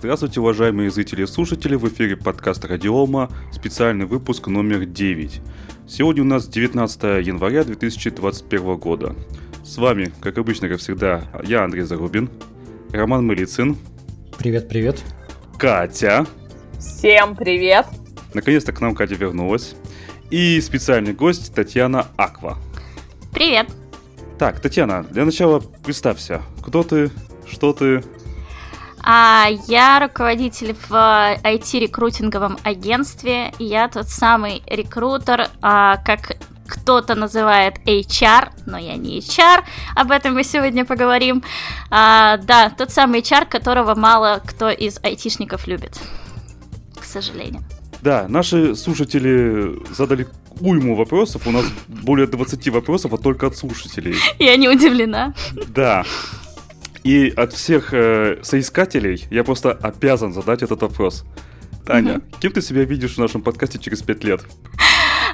Здравствуйте, уважаемые зрители и слушатели, в эфире подкаст Радиома, специальный выпуск номер 9. Сегодня у нас 19 января 2021 года. С вами, как обычно, как всегда, я Андрей Зарубин, Роман Мылицын. Привет, привет. Катя. Всем привет. Наконец-то к нам Катя вернулась. И специальный гость Татьяна Аква. Привет. Так, Татьяна, для начала представься. Кто ты, что ты, а я руководитель в IT-рекрутинговом агентстве. Я тот самый рекрутер, а, как кто-то называет HR, но я не HR, об этом мы сегодня поговорим. А, да, тот самый HR, которого мало кто из айтишников любит, к сожалению. Да, наши слушатели задали уйму вопросов. У нас более 20 вопросов, а только от слушателей. Я не удивлена. Да. И от всех э, соискателей я просто обязан задать этот вопрос. Таня, угу. кем ты себя видишь в нашем подкасте через пять лет?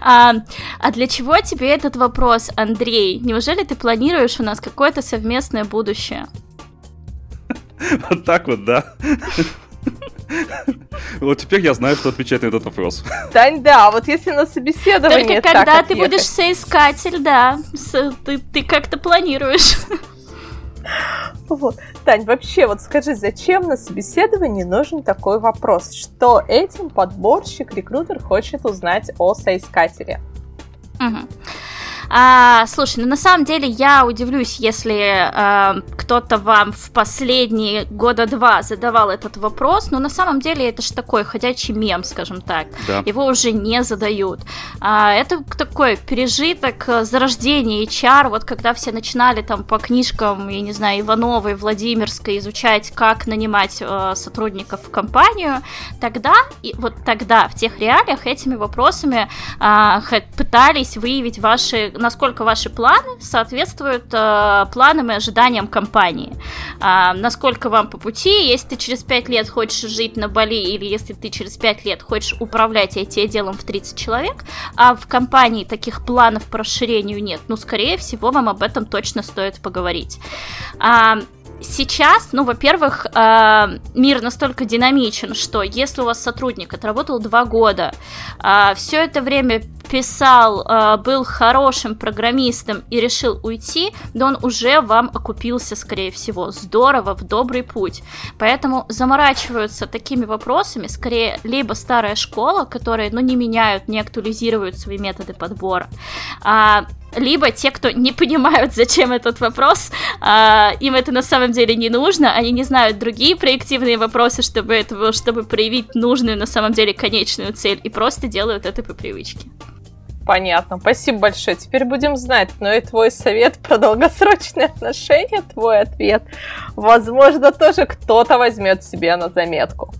А, а для чего тебе этот вопрос, Андрей? Неужели ты планируешь у нас какое-то совместное будущее? Вот так вот, да. Вот теперь я знаю, что отвечать на этот вопрос. Тань, да, вот если на собеседование Только когда ты будешь соискатель, да, ты, ты как-то планируешь. Вот. Тань, вообще, вот скажи, зачем на собеседовании нужен такой вопрос? Что этим подборщик, рекрутер хочет узнать о соискателе? Угу. А, слушай, ну на самом деле я удивлюсь, если а, кто-то вам в последние года два задавал этот вопрос, но на самом деле это же такой ходячий мем, скажем так. Да. Его уже не задают. А, это такой пережиток зарождения HR, вот когда все начинали там по книжкам, я не знаю, Ивановой, Владимирской изучать, как нанимать а, сотрудников в компанию, тогда, и вот тогда, в тех реалиях, этими вопросами а, пытались выявить ваши насколько ваши планы соответствуют э, планам и ожиданиям компании. Э, насколько вам по пути, если ты через 5 лет хочешь жить на Бали, или если ты через 5 лет хочешь управлять IT-отделом в 30 человек, а в компании таких планов по расширению нет, ну, скорее всего, вам об этом точно стоит поговорить. А, сейчас, ну, во-первых, э, мир настолько динамичен, что если у вас сотрудник отработал два года, э, все это время писал, э, был хорошим программистом и решил уйти, да он уже вам окупился, скорее всего. Здорово, в добрый путь. Поэтому заморачиваются такими вопросами скорее либо старая школа, которые, ну, не меняют, не актуализируют свои методы подбора, а либо те, кто не понимают, зачем этот вопрос, а, им это на самом деле не нужно, они не знают другие проективные вопросы, чтобы этого, чтобы проявить нужную на самом деле конечную цель, и просто делают это по привычке. Понятно, спасибо большое. Теперь будем знать, но и твой совет про долгосрочные отношения, твой ответ, возможно, тоже кто-то возьмет себе на заметку.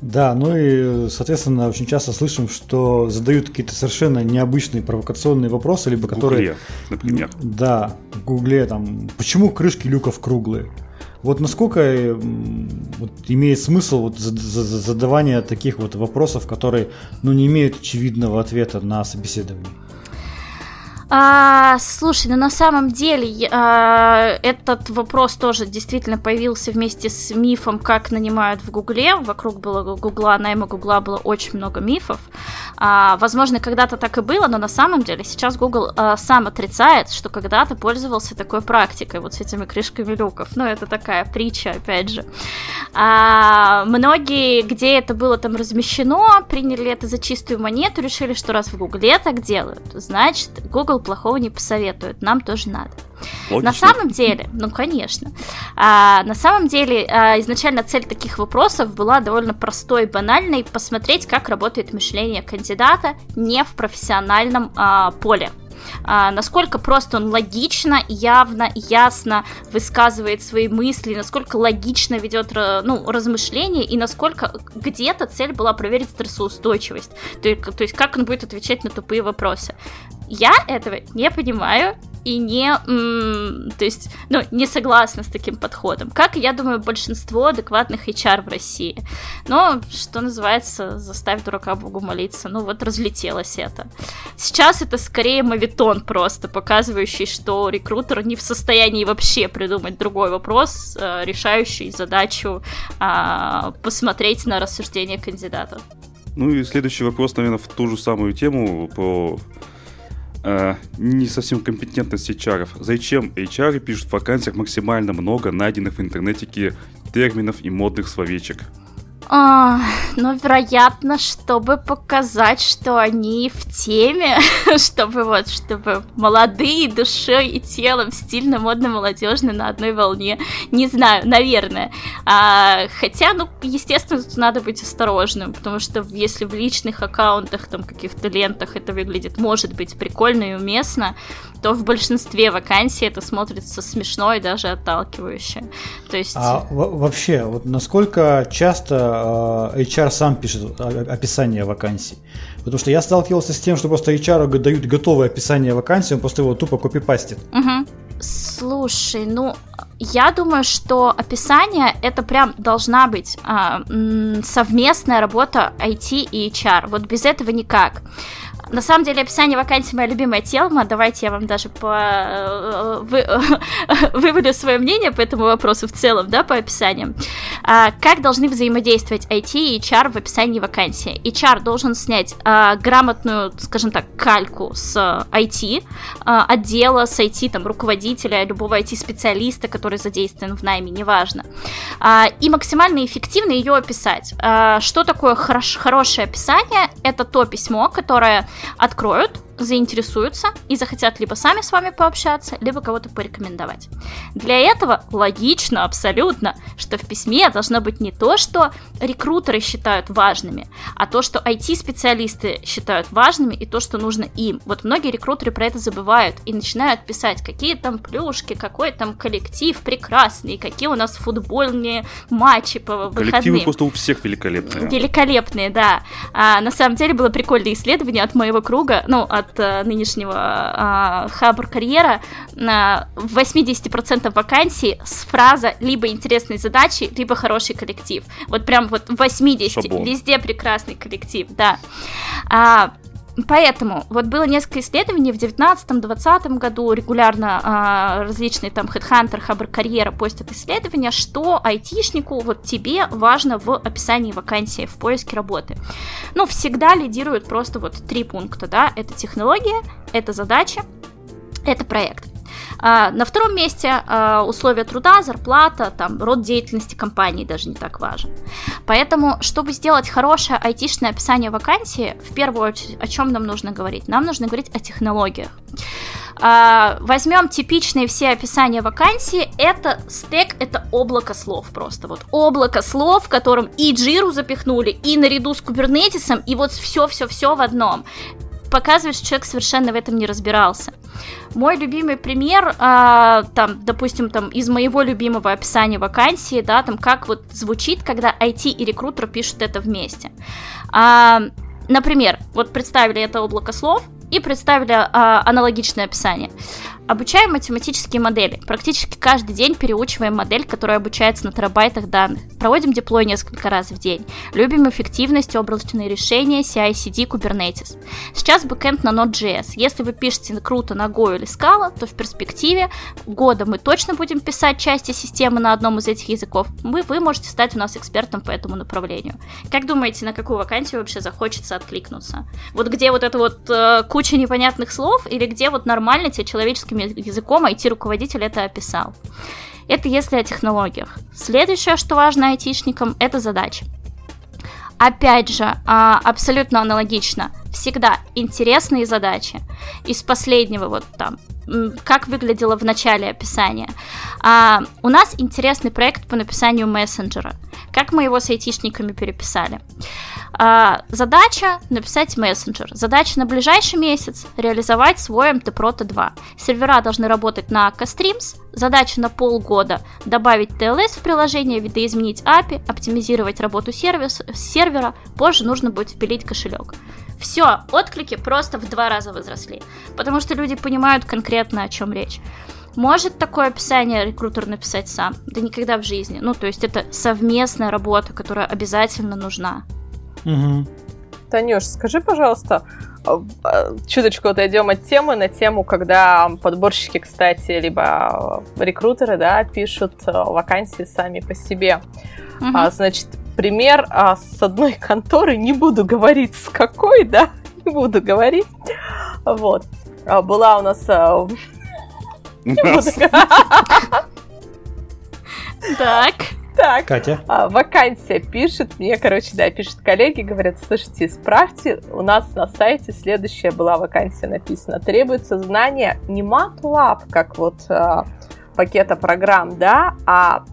Да, ну и, соответственно, очень часто слышим, что задают какие-то совершенно необычные провокационные вопросы, либо в которые... например. Да, в Гугле там, почему крышки люков круглые? Вот насколько вот, имеет смысл вот, задавание таких вот вопросов, которые ну, не имеют очевидного ответа на собеседовании? А, слушай, ну на самом деле а, этот вопрос тоже действительно появился вместе с мифом, как нанимают в Гугле. Вокруг было Гугла, найма Гугла было очень много мифов. А, возможно, когда-то так и было, но на самом деле сейчас Google а, сам отрицает, что когда-то пользовался такой практикой, вот с этими крышками люков. Ну, это такая притча, опять же. А, многие, где это было там размещено, приняли это за чистую монету, решили, что раз в Гугле так делают, значит, Google Google плохого не посоветует, нам тоже надо. Логично. На самом деле, ну конечно, а, на самом деле а, изначально цель таких вопросов была довольно простой и банальной, посмотреть, как работает мышление кандидата не в профессиональном а, поле. А, насколько просто он логично, явно, ясно высказывает свои мысли, насколько логично ведет ну, размышления и насколько где-то цель была проверить стрессоустойчивость. То, то есть как он будет отвечать на тупые вопросы. Я этого не понимаю, и не, то есть, ну, не согласна с таким подходом. Как, я думаю, большинство адекватных HR в России. Но, что называется, заставь дурака Богу молиться. Ну, вот разлетелось это. Сейчас это скорее мавитон просто, показывающий, что рекрутер не в состоянии вообще придумать другой вопрос, э, решающий задачу а, посмотреть на рассуждение кандидата. Ну и следующий вопрос, наверное, в ту же самую тему про э, не совсем компетентность HR. Зачем HR пишут в вакансиях максимально много найденных в интернете терминов и модных словечек? А, ну, вероятно, чтобы показать, что они в теме, чтобы вот, чтобы молодые душой и телом, стильно, модно, молодежно на одной волне. Не знаю, наверное. А, хотя, ну, естественно, тут надо быть осторожным, потому что если в личных аккаунтах, там, каких-то лентах это выглядит, может быть, прикольно и уместно, то в большинстве вакансий это смотрится смешно и даже отталкивающе. То есть... А вообще, вот насколько часто э, HR сам пишет описание вакансий? Потому что я сталкивался с тем, что просто HR дают готовое описание вакансии, он просто его тупо копипастит. Угу. Слушай, ну, я думаю, что описание это прям должна быть а, совместная работа IT и HR. Вот без этого никак. На самом деле, описание вакансии моя любимая тема. Давайте я вам даже по... Э, вы... вывалю свое мнение по этому вопросу в целом, да, по описаниям. А, как должны взаимодействовать IT и HR в описании вакансии? HR должен снять а, грамотную, скажем так, кальку с IT, а, отдела, с IT, там, руководителя, любого IT-специалиста, который задействован в найме, неважно. А, и максимально эффективно ее описать. А, что такое хорош, хорошее описание? Это то письмо, которое откроют, заинтересуются и захотят либо сами с вами пообщаться, либо кого-то порекомендовать. Для этого логично абсолютно, что в письме должно быть не то, что рекрутеры считают важными, а то, что IT-специалисты считают важными и то, что нужно им. Вот многие рекрутеры про это забывают и начинают писать, какие там плюшки, какой там коллектив прекрасный, какие у нас футбольные матчи по выходным. Коллективы просто у всех великолепные. Великолепные, да. А, на самом деле было прикольное исследование от моего круга, ну, от от э, нынешнего э, Хабр карьера, в 80% вакансий с фраза либо интересные задачи, либо хороший коллектив. Вот прям вот 80, Шаблон. везде прекрасный коллектив, да. А, Поэтому вот было несколько исследований в 2019-2020 году регулярно а, различные там Headhunter, Хабр Карьера постят исследования, что айтишнику, вот тебе важно в описании вакансии, в поиске работы. Ну, всегда лидируют просто вот три пункта, да, это технология, это задача, это проект. А, на втором месте а, условия труда, зарплата, там, род деятельности компании даже не так важен. Поэтому, чтобы сделать хорошее айтишное описание вакансии, в первую очередь, о чем нам нужно говорить? Нам нужно говорить о технологиях. А, возьмем типичные все описания вакансии. Это стек, это облако слов просто. Вот облако слов, в котором и джиру запихнули, и наряду с кубернетисом, и вот все-все-все в одном показывает, что человек совершенно в этом не разбирался. Мой любимый пример, а, там, допустим, там из моего любимого описания вакансии, да, там как вот звучит, когда IT и рекрутер пишут это вместе. А, например, вот представили это облако слов и представили а, аналогичное описание. Обучаем математические модели. Практически каждый день переучиваем модель, которая обучается на терабайтах данных. Проводим деплой несколько раз в день. Любим эффективность, облачные решения, CI-CD, Kubernetes. Сейчас бэкэнд на Node.js. Если вы пишете круто на Go или Scala, то в перспективе года мы точно будем писать части системы на одном из этих языков. Вы, вы можете стать у нас экспертом по этому направлению. Как думаете, на какую вакансию вообще захочется откликнуться? Вот где вот эта вот э, куча непонятных слов или где вот нормально тебе человеческим языком IT-руководитель это описал. Это если о технологиях. Следующее, что важно айтишникам, это задачи. Опять же, а, абсолютно аналогично. Всегда интересные задачи. Из последнего вот там как выглядело в начале описания. А, у нас интересный проект по написанию мессенджера. Как мы его с айтишниками переписали? А, задача написать мессенджер. Задача на ближайший месяц реализовать свой MT-Proto 2. Сервера должны работать на Castreams. Задача на полгода добавить TLS в приложение, видоизменить API, оптимизировать работу сервис, сервера. Позже нужно будет впилить кошелек. Все, отклики просто в два раза возросли, потому что люди понимают конкретно, о чем речь. Может такое описание рекрутер написать сам? Да никогда в жизни. Ну, то есть это совместная работа, которая обязательно нужна. Угу. Танюш, скажи, пожалуйста, а, а, чуточку отойдем от темы на тему, когда подборщики, кстати, либо рекрутеры, да, пишут а, вакансии сами по себе. Угу. А, значит, пример а, с одной конторы, не буду говорить с какой, да, не буду говорить. Вот. А, была у нас... А, так. Так. Катя. А, вакансия пишет, мне, короче, да, пишут коллеги, говорят, слушайте, исправьте, у нас на сайте следующая была вакансия написана. Требуется знание не MATLAB, как вот а, пакета программ, да, а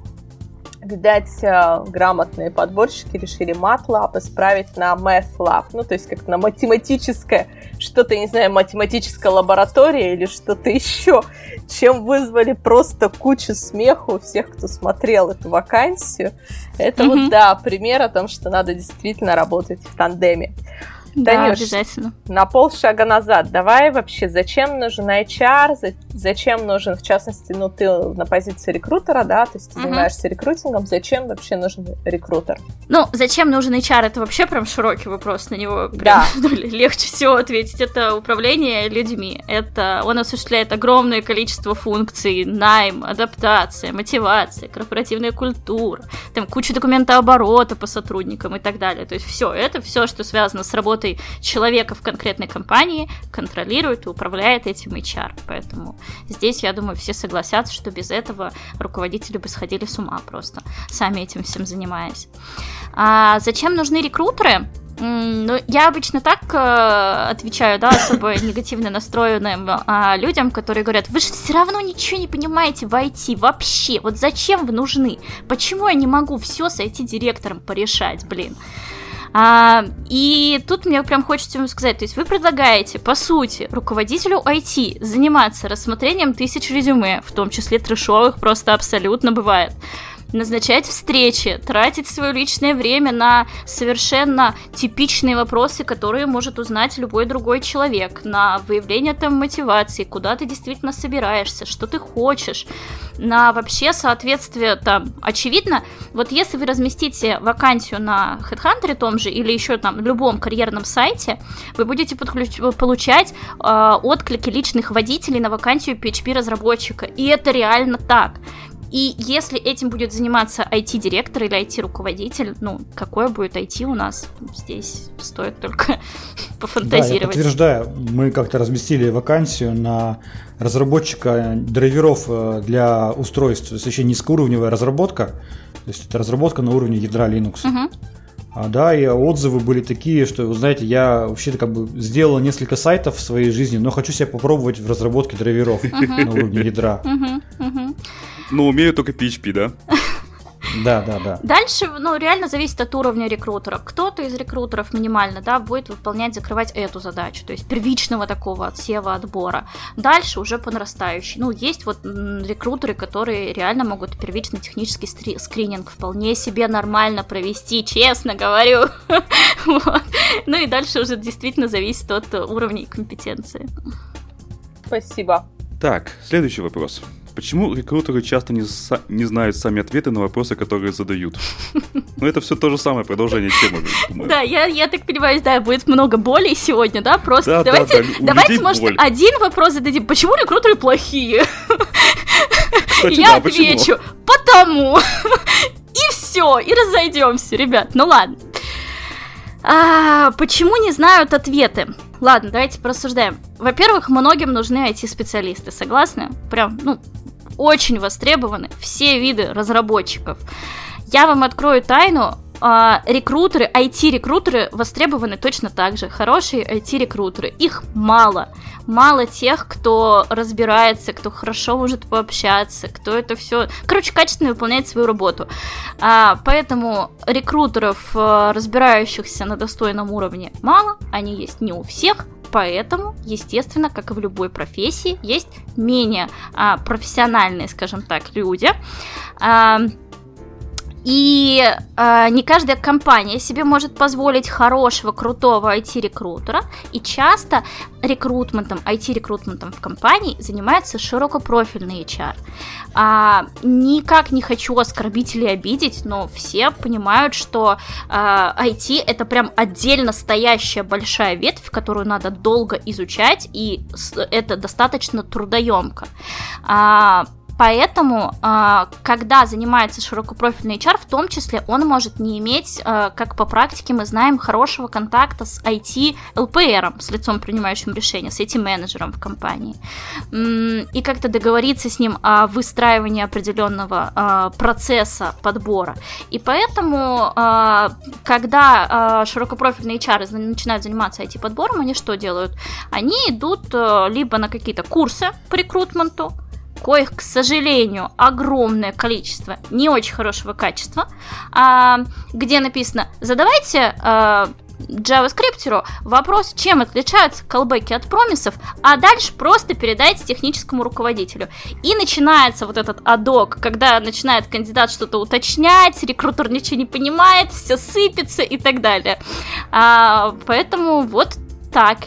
видать, э, грамотные подборщики решили MATLAB исправить на MathLab. Ну, то есть как на математическое, что-то, не знаю, математическая лаборатория или что-то еще, чем вызвали просто кучу смеху у всех, кто смотрел эту вакансию. Это mm-hmm. вот, да, пример о том, что надо действительно работать в тандеме. Да, Танюш, обязательно. На полшага назад. Давай вообще, зачем нужен HR, зачем нужен, в частности, ну, ты на позиции рекрутера, да, то есть ты угу. занимаешься рекрутингом, зачем вообще нужен рекрутер? Ну, зачем нужен HR, это вообще прям широкий вопрос, на него прям, да. ну, легче всего ответить. Это управление людьми, это он осуществляет огромное количество функций, найм, адаптация, мотивация, корпоративная культура, там куча документооборота по сотрудникам и так далее. То есть все, это все, что связано с работой работой человека в конкретной компании контролирует и управляет этим HR. Поэтому здесь, я думаю, все согласятся, что без этого руководители бы сходили с ума просто, сами этим всем занимаясь. А зачем нужны рекрутеры? Ну, я обычно так э, отвечаю, да, особо негативно настроенным э, людям, которые говорят, вы же все равно ничего не понимаете в IT вообще, вот зачем вы нужны? Почему я не могу все с IT-директором порешать, блин? А, и тут мне прям хочется вам сказать, то есть вы предлагаете, по сути, руководителю IT заниматься рассмотрением тысяч резюме, в том числе трешовых, просто абсолютно бывает назначать встречи, тратить свое личное время на совершенно типичные вопросы, которые может узнать любой другой человек, на выявление там мотивации, куда ты действительно собираешься, что ты хочешь, на вообще соответствие там, очевидно, вот если вы разместите вакансию на HeadHunter том же или еще там любом карьерном сайте, вы будете подключ- получать э, отклики личных водителей на вакансию PHP-разработчика, и это реально так. И если этим будет заниматься IT-директор или IT-руководитель, ну, какое будет IT у нас? Здесь стоит только пофантазировать. Да, я подтверждаю. Мы как-то разместили вакансию на разработчика драйверов э, для устройств. То есть еще низкоуровневая разработка. То есть это разработка на уровне ядра Linux. Угу. А, да, и отзывы были такие, что, вы знаете, я вообще-то как бы сделал несколько сайтов в своей жизни, но хочу себя попробовать в разработке драйверов на уровне ядра. Ну, умею только PHP, да? Да, да, да. Дальше, ну, реально зависит от уровня рекрутера. Кто-то из рекрутеров минимально, да, будет выполнять, закрывать эту задачу, то есть первичного такого отсева отбора. Дальше уже по нарастающей. Ну, есть вот рекрутеры, которые реально могут первичный технический скрининг вполне себе нормально провести, честно говорю. Ну и дальше уже действительно зависит от уровня компетенции. Спасибо. Так, следующий вопрос. Почему рекрутеры часто не, не знают сами ответы на вопросы, которые задают? Ну, это все то же самое продолжение темы. Да, я, я так понимаю, да, будет много болей сегодня, да? Просто да, давайте, да, да. давайте может, боль. один вопрос зададим. Почему рекрутеры плохие? Кстати, я да, отвечу, почему? потому. И все, и разойдемся, ребят. Ну ладно. А, почему не знают ответы? Ладно, давайте порассуждаем. Во-первых, многим нужны IT-специалисты, согласны? Прям, ну, очень востребованы все виды разработчиков. Я вам открою тайну, а, рекрутеры, IT-рекрутеры востребованы точно так же. Хорошие IT-рекрутеры. Их мало. Мало тех, кто разбирается, кто хорошо может пообщаться, кто это все, короче, качественно выполняет свою работу. А, поэтому рекрутеров, а, разбирающихся на достойном уровне, мало. Они есть не у всех. Поэтому, естественно, как и в любой профессии, есть менее а, профессиональные, скажем так, люди. А, и э, не каждая компания себе может позволить хорошего, крутого IT-рекрутера. И часто рекрутментом, IT-рекрутментом в компании занимается широкопрофильный HR. А, никак не хочу оскорбить или обидеть, но все понимают, что а, IT это прям отдельно стоящая большая ветвь, которую надо долго изучать, и это достаточно трудоемко. А, Поэтому, а, когда занимается широкопрофильный HR, в том числе он может не иметь, а, как по практике мы знаем, хорошего контакта с IT-ЛПРом, с лицом принимающим решения, с IT-менеджером в компании. И как-то договориться с ним о выстраивании определенного а, процесса подбора. И поэтому, когда широкопрофильные HR начинают заниматься IT-подбором, они что делают? Они идут либо на какие-то курсы по рекрутменту, коих, к сожалению, огромное количество не очень хорошего качества, а, где написано «задавайте а, JavaScript вопрос, чем отличаются колбеки от промисов, а дальше просто передайте техническому руководителю. И начинается вот этот адок, когда начинает кандидат что-то уточнять, рекрутер ничего не понимает, все сыпется и так далее. А, поэтому вот так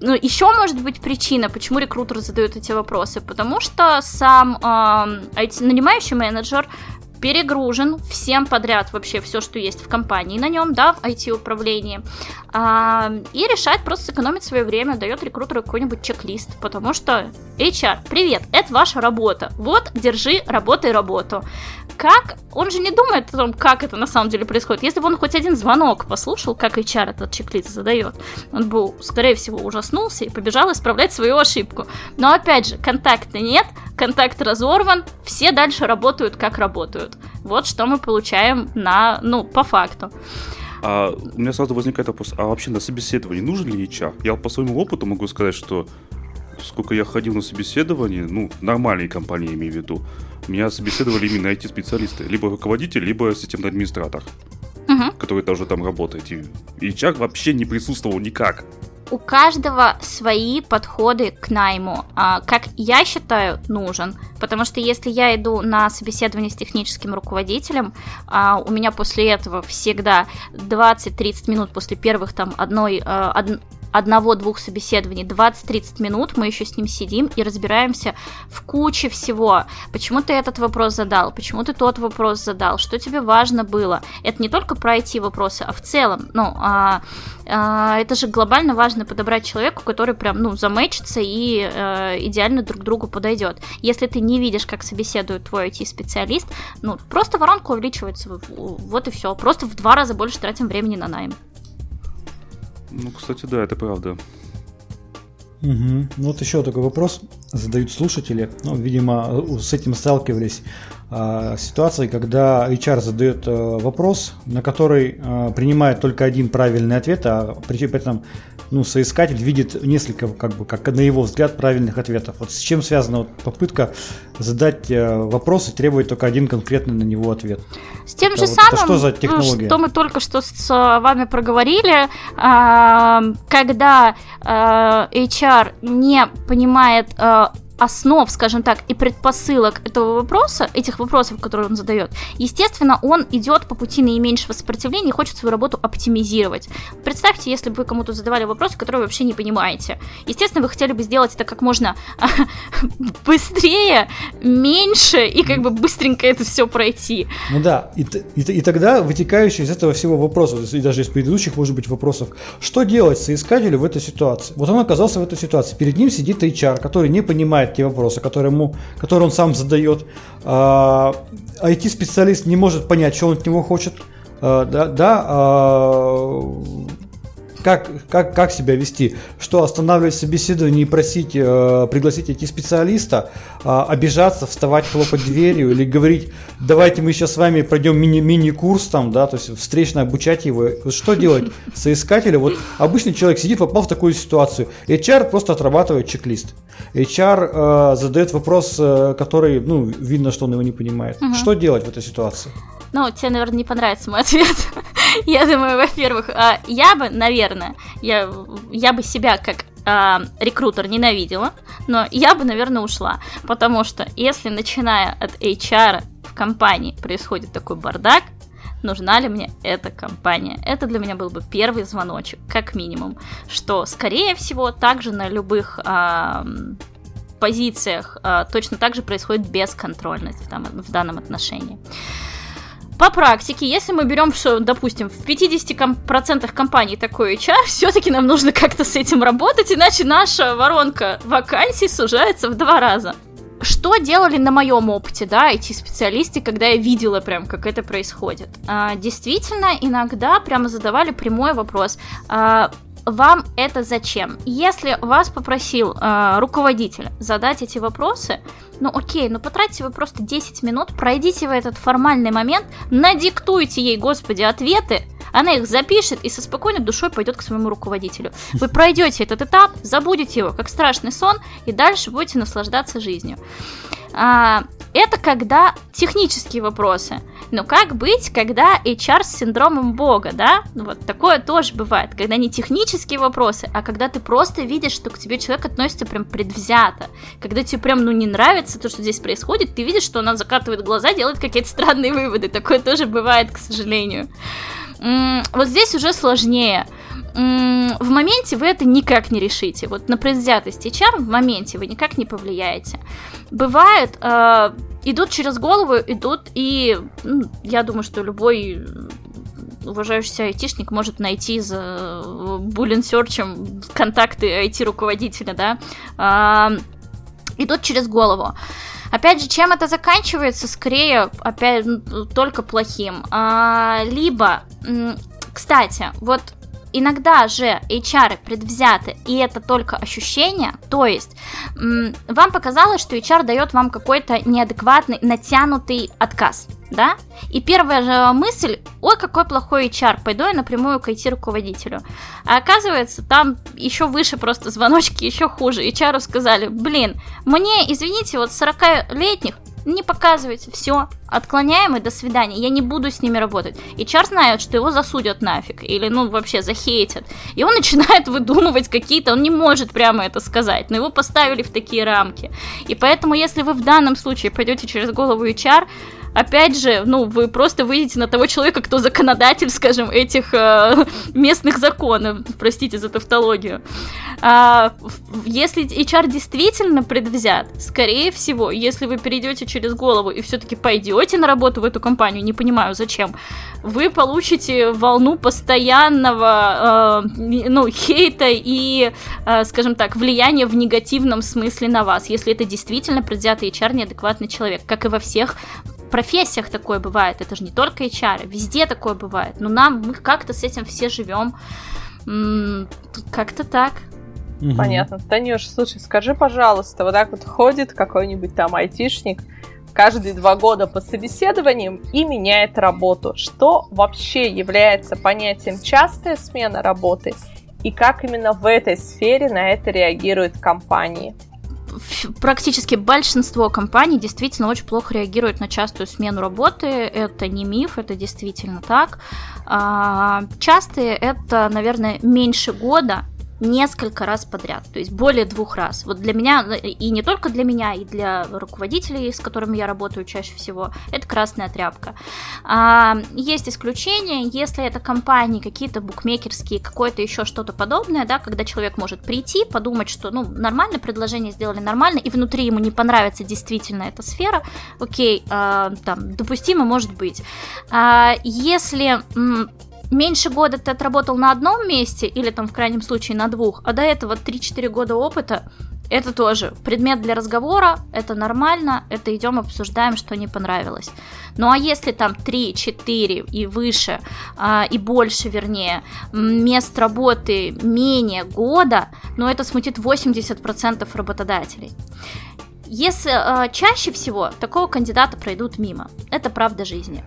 ну, еще может быть причина, почему рекрутер задает эти вопросы, потому что сам э, нанимающий менеджер перегружен всем подряд вообще все, что есть в компании на нем, да, в IT-управлении, а, и решает просто сэкономить свое время, дает рекрутеру какой-нибудь чек-лист, потому что HR, привет, это ваша работа, вот, держи, работай работу. Как? Он же не думает о том, как это на самом деле происходит. Если бы он хоть один звонок послушал, как HR этот чек-лист задает, он бы, скорее всего, ужаснулся и побежал исправлять свою ошибку. Но опять же, контакта нет, контакт разорван, все дальше работают, как работают. Вот что мы получаем на, ну, по факту. А у меня сразу возникает вопрос, а вообще на собеседовании нужен ли HR? Я по своему опыту могу сказать, что сколько я ходил на собеседование, ну, нормальные компании имею в виду, меня собеседовали именно IT-специалисты, либо руководитель, либо системный администратор, угу. который тоже там работает. И HR вообще не присутствовал никак у каждого свои подходы к найму. А, как я считаю, нужен. Потому что если я иду на собеседование с техническим руководителем, а, у меня после этого всегда 20-30 минут после первых там одной, а, одного-двух собеседований 20-30 минут, мы еще с ним сидим и разбираемся в куче всего. Почему ты этот вопрос задал, почему ты тот вопрос задал, что тебе важно было. Это не только про IT вопросы, а в целом, ну, а, а, это же глобально важно подобрать человеку, который прям, ну, замечится и а, идеально друг другу подойдет. Если ты не видишь, как собеседует твой IT-специалист, ну, просто воронка увеличивается, вот и все. Просто в два раза больше тратим времени на найм. Ну, кстати, да, это правда. Угу. Вот еще такой вопрос задают слушатели. Ну, видимо, с этим сталкивались ситуации, когда HR задает а, вопрос, на который а, принимает только один правильный ответ, а при этом ну, соискатель видит несколько, как бы, как на его взгляд, правильных ответов. Вот с чем связана вот попытка задать э, вопрос и требовать только один конкретный на него ответ? С тем это, же вот самым, что за технология? что мы только что с вами проговорили, когда HR не понимает основ, скажем так, и предпосылок этого вопроса, этих вопросов, которые он задает, естественно, он идет по пути наименьшего сопротивления и хочет свою работу оптимизировать. Представьте, если бы вы кому-то задавали вопросы, которые вы вообще не понимаете. Естественно, вы хотели бы сделать это как можно быстрее, меньше и как бы быстренько это все пройти. Ну да, и, и, и тогда вытекающий из этого всего вопроса, и даже из предыдущих, может быть, вопросов, что делать соискателю в этой ситуации? Вот он оказался в этой ситуации, перед ним сидит HR, который не понимает решает те вопросы, которые, ему, которые он сам задает. IT-специалист а, не может понять, что он от него хочет. А, да, да, а, как, как, как себя вести? Что, останавливать собеседование и просить, э, пригласить идти специалиста, э, обижаться, вставать, хлопать дверью или говорить, давайте мы сейчас с вами пройдем мини- мини-курс там, да, то есть встречно обучать его. Что делать соискателю? Вот обычный человек сидит, попал в такую ситуацию. HR просто отрабатывает чек-лист. HR э, задает вопрос, э, который, ну, видно, что он его не понимает. Угу. Что делать в этой ситуации? Ну, тебе, наверное, не понравится мой ответ. я думаю, во-первых, а, я бы, наверное, я, я бы себя как а, рекрутер ненавидела, но я бы, наверное, ушла. Потому что если, начиная от HR в компании, происходит такой бардак, нужна ли мне эта компания. Это для меня был бы первый звоночек, как минимум, что, скорее всего, также на любых а, позициях точно так же происходит бесконтрольность в, в данном отношении. По практике, если мы берем, что, допустим, в 50% компаний такой HR, все-таки нам нужно как-то с этим работать, иначе наша воронка вакансий сужается в два раза. Что делали на моем опыте, да, эти специалисты, когда я видела прям, как это происходит? А, действительно, иногда прямо задавали прямой вопрос. А, вам это зачем? Если вас попросил э, руководитель задать эти вопросы, ну окей, ну потратьте вы просто 10 минут, пройдите вы этот формальный момент, надиктуйте ей, господи, ответы, она их запишет и со спокойной душой пойдет к своему руководителю. Вы пройдете этот этап, забудете его как страшный сон и дальше будете наслаждаться жизнью. А, это когда технические вопросы. Но как быть, когда HR с синдромом бога, да? Ну вот такое тоже бывает, когда не технические вопросы, а когда ты просто видишь, что к тебе человек относится прям предвзято. Когда тебе прям, ну, не нравится то, что здесь происходит, ты видишь, что она закатывает глаза, делает какие-то странные выводы. Такое тоже бывает, к сожалению. Вот здесь уже сложнее в моменте вы это никак не решите. Вот на предвзятость HR в моменте вы никак не повлияете. Бывает, э, идут через голову, идут и ну, я думаю, что любой уважающийся айтишник может найти за буллин-серчем контакты IT-руководителя, да, э, идут через голову. Опять же, чем это заканчивается? Скорее, опять только плохим. А, либо, кстати, вот иногда же HR предвзяты, и это только ощущение, то есть вам показалось, что HR дает вам какой-то неадекватный, натянутый отказ, да? И первая же мысль, ой, какой плохой HR, пойду я напрямую к IT-руководителю. А оказывается, там еще выше просто звоночки, еще хуже. HR сказали, блин, мне, извините, вот 40-летних не показывайте, все, отклоняем и до свидания, я не буду с ними работать. И Чар знает, что его засудят нафиг, или, ну, вообще захейтят. И он начинает выдумывать какие-то, он не может прямо это сказать, но его поставили в такие рамки. И поэтому, если вы в данном случае пойдете через голову HR, опять же, ну, вы просто выйдете на того человека, кто законодатель, скажем, этих э, местных законов, простите за тавтологию. А, если HR действительно предвзят, скорее всего, если вы перейдете через голову и все-таки пойдете на работу в эту компанию, не понимаю зачем, вы получите волну постоянного, э, ну, хейта и, э, скажем так, влияния в негативном смысле на вас, если это действительно предвзятый HR, неадекватный человек, как и во всех профессиях такое бывает, это же не только HR, везде такое бывает. Но нам, мы как-то с этим все живем. Как-то так. Понятно. Танюш, слушай, скажи, пожалуйста, вот так вот ходит какой-нибудь там айтишник каждые два года по собеседованиям и меняет работу. Что вообще является понятием частая смена работы и как именно в этой сфере на это реагируют компании? Практически большинство компаний действительно очень плохо реагируют на частую смену работы. Это не миф, это действительно так. А, частые это, наверное, меньше года несколько раз подряд, то есть более двух раз. Вот для меня, и не только для меня, и для руководителей, с которыми я работаю чаще всего, это красная тряпка. А, есть исключения, если это компании какие-то букмекерские, какое-то еще что-то подобное, да, когда человек может прийти, подумать, что, ну, нормально, предложение сделали нормально, и внутри ему не понравится действительно эта сфера, окей, а, там, допустимо может быть. А, если меньше года ты отработал на одном месте, или там в крайнем случае на двух, а до этого 3-4 года опыта, Это тоже предмет для разговора, это нормально, это идем обсуждаем, что не понравилось. Ну а если там 3, 4 и выше, а, и больше, вернее, мест работы менее года, ну это смутит 80% работодателей. Если э, чаще всего такого кандидата пройдут мимо, это правда жизни.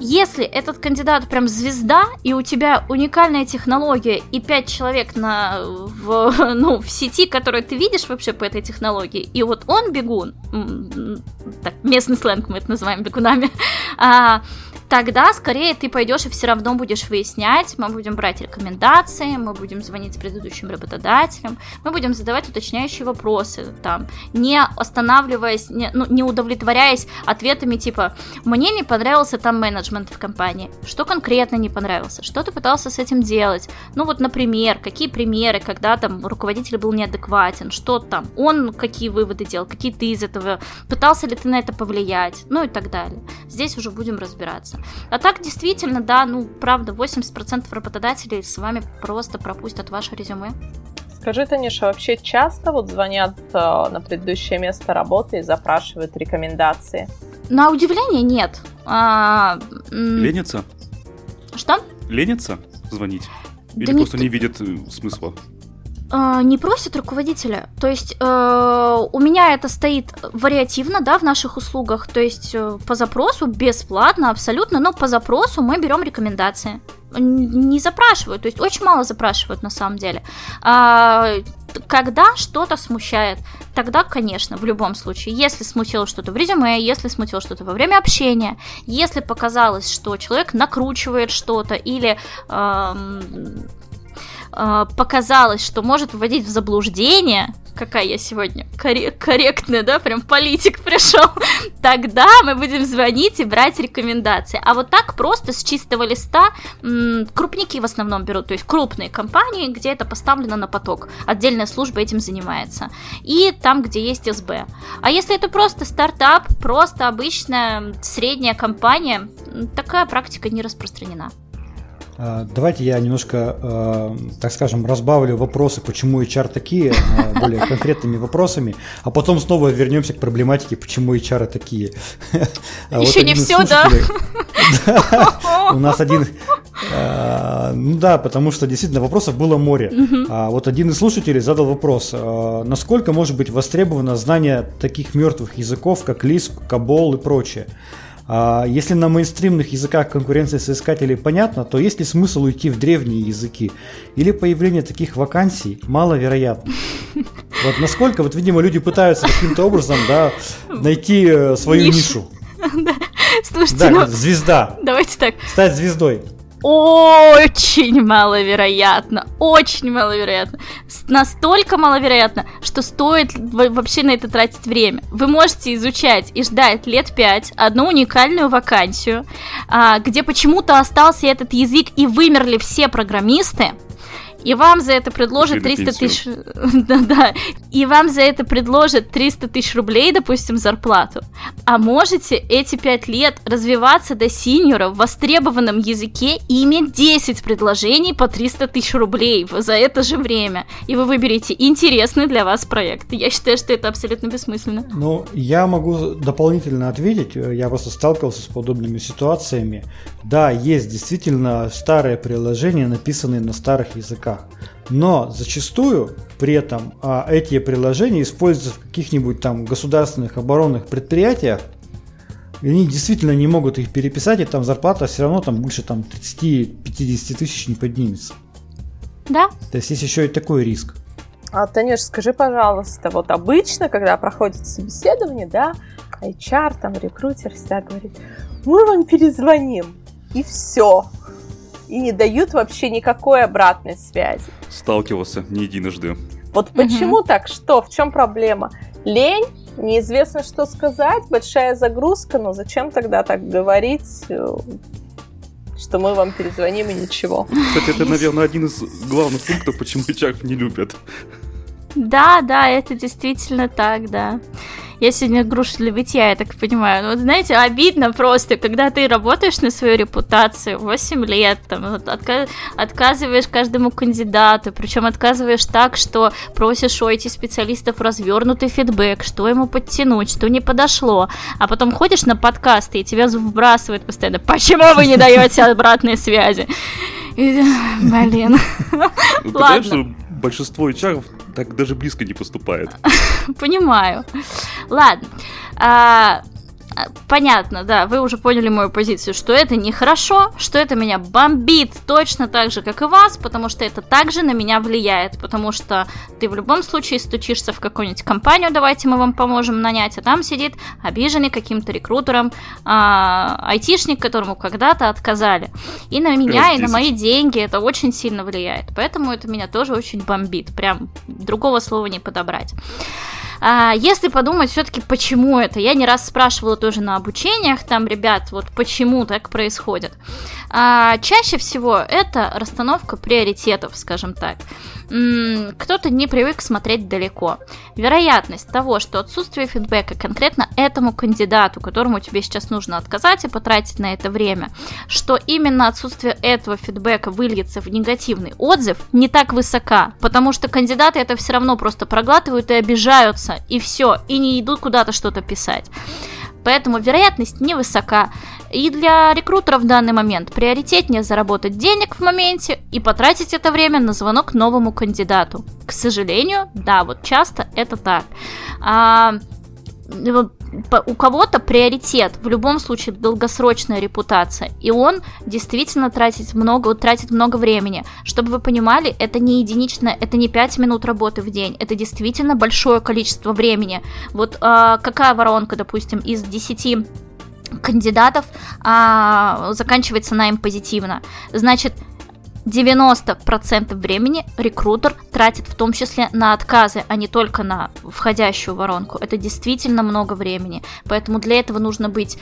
Если этот кандидат прям звезда, и у тебя уникальная технология, и пять человек на, в, ну, в сети, которые ты видишь вообще по этой технологии, и вот он бегун, так, местный сленг мы это называем бегунами, а, тогда скорее ты пойдешь и все равно будешь выяснять, мы будем брать рекомендации, мы будем звонить предыдущим работодателям, мы будем задавать уточняющие вопросы, там, не останавливаясь, не, ну, не удовлетворяясь ответами типа «мне не понравился там менеджмент в компании», что конкретно не понравился, что ты пытался с этим делать, ну вот, например, какие примеры, когда там руководитель был неадекватен, что там, он какие выводы делал, какие ты из этого, пытался ли ты на это повлиять, ну и так далее. Здесь уже будем разбираться. А так, действительно, да, ну, правда, 80% работодателей с вами просто пропустят ваше резюме. Скажи, Таниша, вообще часто вот звонят э, на предыдущее место работы и запрашивают рекомендации? На удивление нет. А, Ленится? Что? Ленится звонить? Или да просто не, не видят э, смысла? А, не просят руководителя. То есть э, у меня это стоит вариативно, да, в наших услугах. То есть э, по запросу бесплатно, абсолютно, но по запросу мы берем рекомендации. Не запрашивают, то есть очень мало запрашивают на самом деле. А, когда что-то смущает, тогда, конечно, в любом случае, если смутило что-то в резюме, если смутило что-то во время общения, если показалось, что человек накручивает что-то или эм, э, показалось, что может вводить в заблуждение, какая я сегодня корректная, да, прям политик пришел, тогда мы будем звонить и брать рекомендации. А вот так просто с чистого листа м, крупники в основном берут, то есть крупные компании, где это поставлено на поток. Отдельная служба этим занимается. И там, где есть СБ. А если это просто стартап, просто обычная средняя компания, такая практика не распространена. А, давайте я немножко, а, так скажем, разбавлю вопросы, почему HR такие, а, более конкретными вопросами, а потом снова вернемся к проблематике, почему HR такие. Еще не все, да? У нас один... Ну да, потому что действительно вопросов было море. Вот один из слушателей задал вопрос, насколько может быть востребовано знание таких мертвых языков, как Lisp, Кабол и прочее. А если на мейнстримных языках конкуренция соискателей понятна, то есть ли смысл уйти в древние языки? Или появление таких вакансий маловероятно? Вот насколько, вот, видимо, люди пытаются каким-то образом, да, найти э, свою нишу. Слушайте, да, ну, звезда. Давайте так. Стать звездой очень маловероятно, очень маловероятно. Настолько маловероятно, что стоит вообще на это тратить время. Вы можете изучать и ждать лет пять одну уникальную вакансию, а, где почему-то остался этот язык и вымерли все программисты, и вам за это предложат 300 тысяч... да, да. И вам за это предложат 300 тысяч рублей, допустим, зарплату. А можете эти 5 лет развиваться до синьора в востребованном языке и иметь 10 предложений по 300 тысяч рублей за это же время. И вы выберете интересный для вас проект. Я считаю, что это абсолютно бессмысленно. Ну, я могу дополнительно ответить. Я просто сталкивался с подобными ситуациями. Да, есть действительно старые приложения, написанные на старых языках языках. Но зачастую при этом а, эти приложения используются в каких-нибудь там государственных оборонных предприятиях, и они действительно не могут их переписать, и там зарплата все равно там больше там 30-50 тысяч не поднимется. Да. То есть есть еще и такой риск. А, Танюш, скажи, пожалуйста, вот обычно, когда проходит собеседование, да, HR, там, рекрутер всегда говорит, мы вам перезвоним, и все и не дают вообще никакой обратной связи. Сталкивался не единожды. Вот почему угу. так? Что? В чем проблема? Лень? Неизвестно, что сказать, большая загрузка, но зачем тогда так говорить, э, что мы вам перезвоним и ничего? Кстати, это, наверное, один из главных пунктов, почему HR не любят. Да, да, это действительно так, да. Я сегодня груша для бытия, я так понимаю. Ну, вот знаете, обидно просто, когда ты работаешь на свою репутацию 8 лет, там, отка- отказываешь каждому кандидату, причем отказываешь так, что просишь у IT-специалистов развернутый фидбэк, что ему подтянуть, что не подошло, а потом ходишь на подкасты и тебя вбрасывают постоянно, почему вы не даете обратной связи? Блин. Ладно. Большинство HR так даже близко не поступает. Понимаю. Ладно. А, понятно, да, вы уже поняли мою позицию, что это нехорошо, что это меня бомбит точно так же, как и вас, потому что это также на меня влияет, потому что ты в любом случае стучишься в какую-нибудь компанию, давайте мы вам поможем нанять, а там сидит обиженный каким-то рекрутером а, айтишник, которому когда-то отказали. И на меня, и на мои деньги это очень сильно влияет, поэтому это меня тоже очень бомбит, прям другого слова не подобрать. А, если подумать все-таки, почему это, я не раз спрашивала тоже на обучениях, там, ребят, вот почему так происходит. А, чаще всего это расстановка приоритетов, скажем так кто-то не привык смотреть далеко. Вероятность того, что отсутствие фидбэка конкретно этому кандидату, которому тебе сейчас нужно отказать и потратить на это время, что именно отсутствие этого фидбэка выльется в негативный отзыв, не так высока, потому что кандидаты это все равно просто проглатывают и обижаются, и все, и не идут куда-то что-то писать. Поэтому вероятность невысока. И для рекрутера в данный момент приоритетнее заработать денег в моменте и потратить это время на звонок новому кандидату. К сожалению, да, вот часто это так. А, у кого-то приоритет, в любом случае долгосрочная репутация, и он действительно тратит много, тратит много времени. Чтобы вы понимали, это не единичное, это не 5 минут работы в день, это действительно большое количество времени. Вот а, какая воронка, допустим, из 10 кандидатов а, заканчивается на им позитивно. Значит, 90% времени рекрутер тратит в том числе на отказы, а не только на входящую воронку. Это действительно много времени. Поэтому для этого нужно быть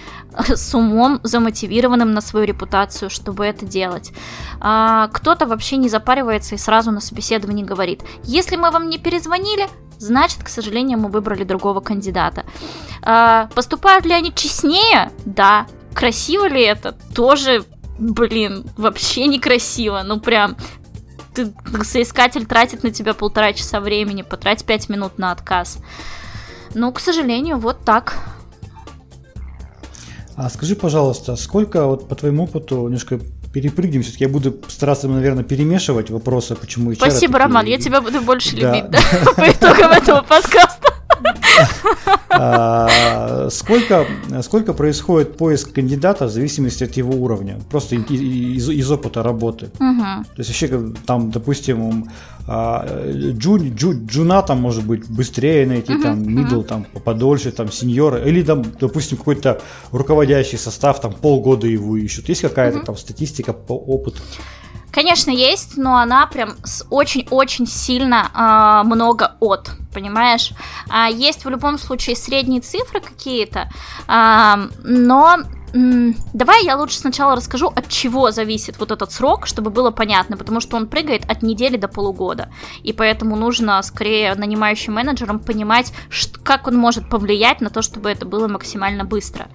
с умом замотивированным на свою репутацию, чтобы это делать. А, кто-то вообще не запаривается и сразу на собеседовании говорит, если мы вам не перезвонили, значит, к сожалению, мы выбрали другого кандидата. А, поступают ли они честнее? Да. Красиво ли это? Тоже блин, вообще некрасиво. Ну прям, ты, соискатель тратит на тебя полтора часа времени, потрать пять минут на отказ. Ну, к сожалению, вот так. А скажи, пожалуйста, сколько вот по твоему опыту, немножко перепрыгнем, все-таки я буду стараться, наверное, перемешивать вопросы, почему HR Спасибо, такие... Роман, я тебя буду больше да. любить, да, по итогам этого подкаста. А, сколько, сколько происходит поиск кандидата в зависимости от его уровня? Просто из, из опыта работы. То есть вообще там, допустим, а, джун, джун, джуна там может быть быстрее найти, там мидл там подольше, там сеньора, или там, допустим, какой-то руководящий состав там полгода его ищут. Есть какая-то там статистика по опыту? Конечно, есть, но она прям очень-очень сильно э, много от, понимаешь? А есть в любом случае средние цифры какие-то, э, но Давай я лучше сначала расскажу, от чего зависит вот этот срок, чтобы было понятно, потому что он прыгает от недели до полугода. И поэтому нужно скорее нанимающим менеджерам понимать, как он может повлиять на то, чтобы это было максимально быстро.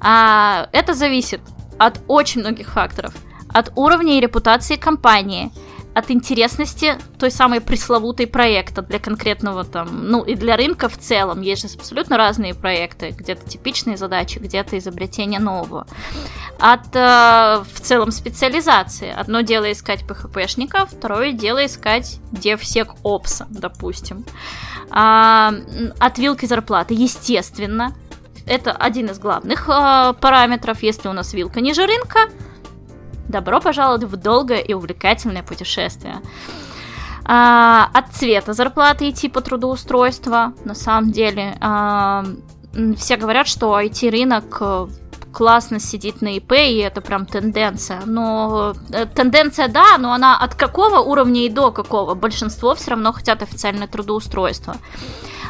А, это зависит от очень многих факторов от уровня и репутации компании, от интересности той самой пресловутой проекта для конкретного там, ну и для рынка в целом. Есть же абсолютно разные проекты, где-то типичные задачи, где-то изобретение нового. От э, в целом специализации. Одно дело искать PHP-шника, второе дело искать DevSecOps, допустим. А, от вилки зарплаты, естественно. Это один из главных э, параметров. Если у нас вилка ниже рынка, Добро пожаловать в долгое и увлекательное путешествие. А, от цвета зарплаты и типа трудоустройства, на самом деле, а, все говорят, что IT-рынок э, классно сидит на ИП, и это прям тенденция. Но э, тенденция, да, но она от какого уровня и до какого? Большинство все равно хотят официальное трудоустройство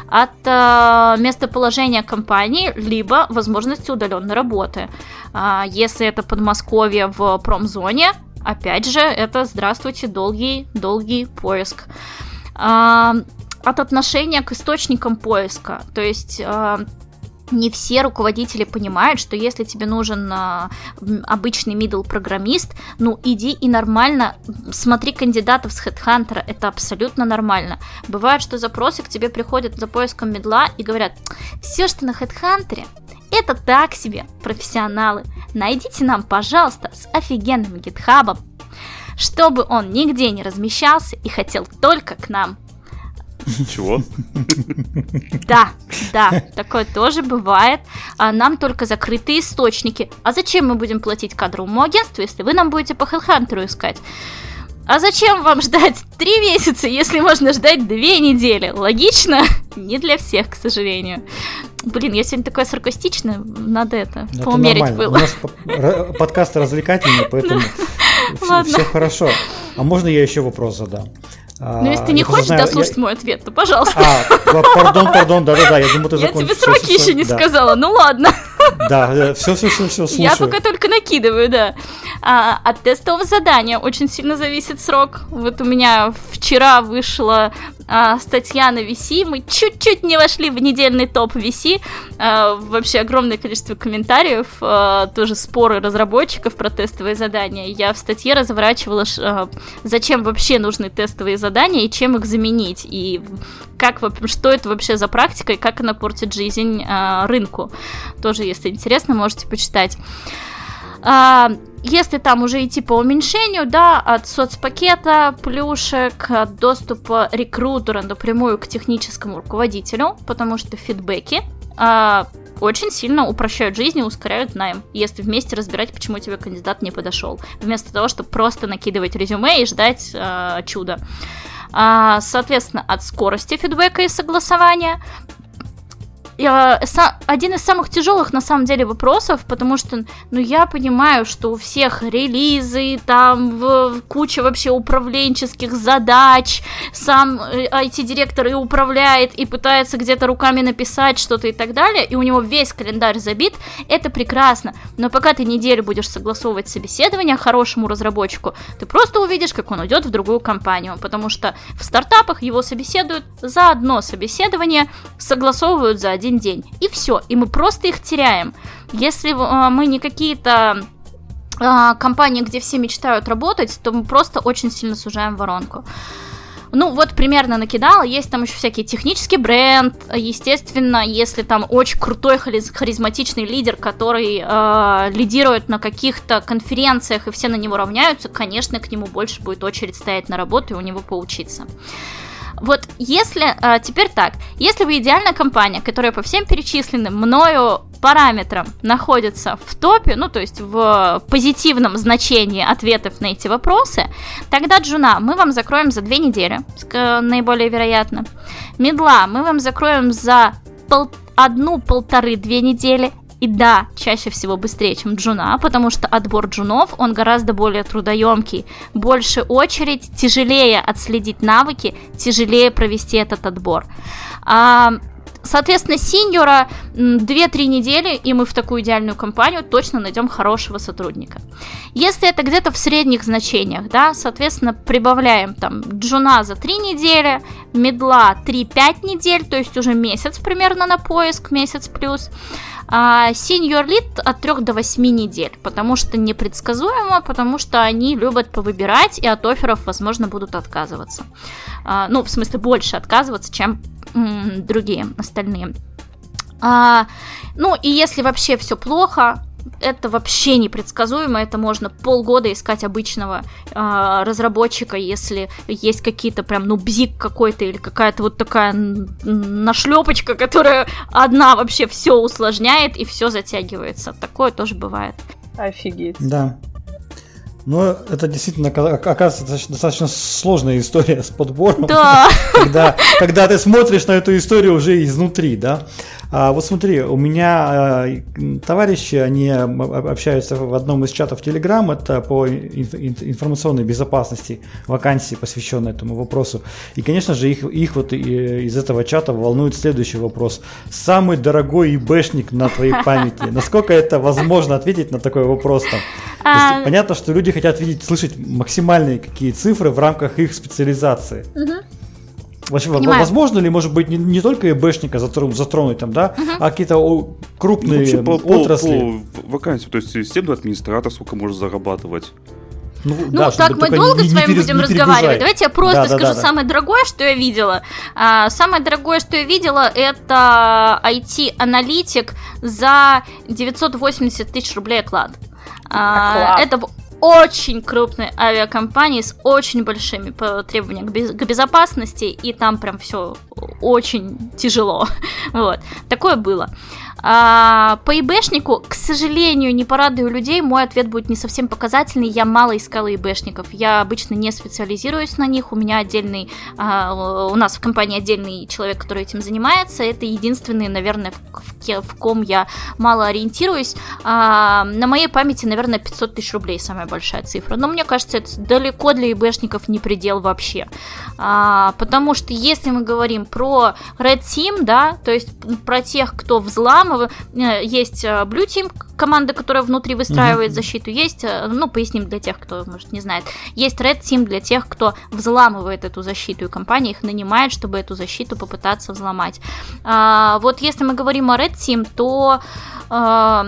от э, местоположения компании, либо возможности удаленной работы. Э, если это Подмосковье в промзоне, опять же, это здравствуйте, долгий, долгий поиск. Э, от отношения к источникам поиска. То есть э, не все руководители понимают, что если тебе нужен а, обычный middle программист, ну иди и нормально смотри кандидатов с HeadHunter, это абсолютно нормально. Бывает, что запросы к тебе приходят за поиском медла и говорят, все, что на HeadHunter, это так себе, профессионалы. Найдите нам, пожалуйста, с офигенным гитхабом, чтобы он нигде не размещался и хотел только к нам. Чего? Да, да, такое тоже бывает. А нам только закрытые источники. А зачем мы будем платить кадровому агентству, если вы нам будете по HeadHunter искать? А зачем вам ждать три месяца, если можно ждать две недели? Логично? Не для всех, к сожалению. Блин, я сегодня такая саркастичная, надо это, это поумерить нормально. было. У нас подкаст развлекательный, поэтому все хорошо. А можно я еще вопрос задам? Ну, если ты не хочешь знаю, дослушать я... мой ответ, то пожалуйста. А, пардон, пардон, да-да-да, я думаю, ты закончишь. Я тебе сроки еще не да. сказала, ну ладно. Да, все-все-все, слушаю. Я пока только накидываю, да. А, от тестового задания очень сильно зависит срок. Вот у меня вчера вышла а, статья на VC, мы чуть-чуть не вошли в недельный топ VC, а, вообще огромное количество комментариев, а, тоже споры разработчиков про тестовые задания. Я в статье разворачивала, а, зачем вообще нужны тестовые задания и чем их заменить, и как, что это вообще за практика и как она портит жизнь а, рынку. Тоже, если интересно, можете почитать. А, если там уже идти по уменьшению, да, от соцпакета, плюшек, от доступа рекрутера напрямую к техническому руководителю, потому что фидбэки а, очень сильно упрощают жизнь и ускоряют найм, если вместе разбирать, почему тебе кандидат не подошел, вместо того, чтобы просто накидывать резюме и ждать а, чуда. Соответственно, от скорости фидбэка и согласования один из самых тяжелых на самом деле вопросов, потому что, ну, я понимаю, что у всех релизы, там в, куча вообще управленческих задач, сам IT-директор э, и управляет, и пытается где-то руками написать что-то и так далее, и у него весь календарь забит, это прекрасно, но пока ты неделю будешь согласовывать собеседование хорошему разработчику, ты просто увидишь, как он уйдет в другую компанию, потому что в стартапах его собеседуют за одно собеседование, согласовывают за один один день. И все. И мы просто их теряем. Если э, мы не какие-то э, компании, где все мечтают работать, то мы просто очень сильно сужаем воронку. Ну, вот примерно накидала. Есть там еще всякий технический бренд. Естественно, если там очень крутой харизматичный лидер, который э, лидирует на каких-то конференциях, и все на него равняются, конечно, к нему больше будет очередь стоять на работу и у него поучиться. Вот если, а, теперь так, если вы идеальная компания, которая по всем перечисленным мною параметрам находится в топе, ну то есть в позитивном значении ответов на эти вопросы, тогда Джуна мы вам закроем за две недели, наиболее вероятно. Мидла мы вам закроем за пол одну-полторы-две недели, и да, чаще всего быстрее, чем джуна, потому что отбор джунов, он гораздо более трудоемкий. Больше очередь, тяжелее отследить навыки, тяжелее провести этот отбор. А, Соответственно, синьора 2-3 недели, и мы в такую идеальную компанию точно найдем хорошего сотрудника. Если это где-то в средних значениях, да, соответственно, прибавляем там джуна за 3 недели, медла 3-5 недель, то есть уже месяц примерно на поиск, месяц плюс. А senior lead от 3 до 8 недель, потому что непредсказуемо, потому что они любят повыбирать и от офферов, возможно, будут отказываться. А, ну, в смысле, больше отказываться, чем м, другие остальные. А, ну, и если вообще все плохо, это вообще непредсказуемо, это можно полгода искать обычного э, разработчика, если есть какие-то прям, ну, бзик какой-то или какая-то вот такая нашлепочка, которая одна вообще все усложняет и все затягивается. Такое тоже бывает. Офигеть. Да. Ну, это действительно оказывается достаточно сложная история с подбором. Да. Когда, когда ты смотришь на эту историю уже изнутри, да. А, вот смотри, у меня а, товарищи, они общаются в одном из чатов Telegram, это по информационной безопасности вакансии, посвященной этому вопросу. И, конечно же, их, их вот из этого чата волнует следующий вопрос. Самый дорогой ИБшник на твоей памяти. Насколько это возможно ответить на такой вопрос там? А... Понятно, что люди хотят видеть, слышать максимальные какие цифры в рамках их специализации. Угу. Понимаю. Возможно ли, может быть, не, не только ИБшника затронуть, затронуть там, да, угу. а какие-то крупные ну, по, отрасли? По, по вакансии, то есть системный администратор сколько может зарабатывать? Ну, ну да, так мы долго не, с вами не будем разговаривать. Давайте я просто да, скажу да, да, самое дорогое, что я видела. А, самое дорогое, что я видела, это IT-аналитик за 980 тысяч рублей оклад. А, это очень крупной авиакомпании с очень большими требованиями к безопасности, и там прям все очень тяжело. Вот. Такое было. А, по ИБшнику, к сожалению, не порадую людей, мой ответ будет не совсем показательный. Я мало искала ИБшников. Я обычно не специализируюсь на них. У меня отдельный, а, у нас в компании отдельный человек, который этим занимается. Это единственный, наверное, в, в, ком я мало ориентируюсь. А, на моей памяти, наверное, 500 тысяч рублей самая большая цифра. Но мне кажется, это далеко для ИБшников не предел вообще. А, потому что если мы говорим про Red Team, да, то есть про тех, кто взламывает, Э, есть э, Blue Team, команда, которая внутри выстраивает mm-hmm. защиту, есть, э, ну, поясним для тех, кто, может, не знает, есть Red Team для тех, кто взламывает эту защиту, и компания их нанимает, чтобы эту защиту попытаться взломать. А, вот если мы говорим о Red Team, то а,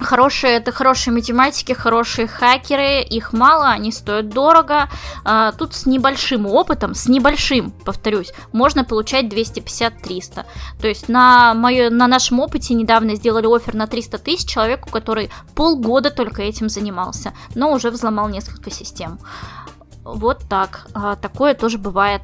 Хорошие, это хорошие математики, хорошие хакеры, их мало, они стоят дорого. А, тут с небольшим опытом, с небольшим, повторюсь, можно получать 250-300. То есть на, моё, на нашем опыте недавно сделали офер на 300 тысяч человеку, который полгода только этим занимался, но уже взломал несколько систем. Вот так. А, такое тоже бывает.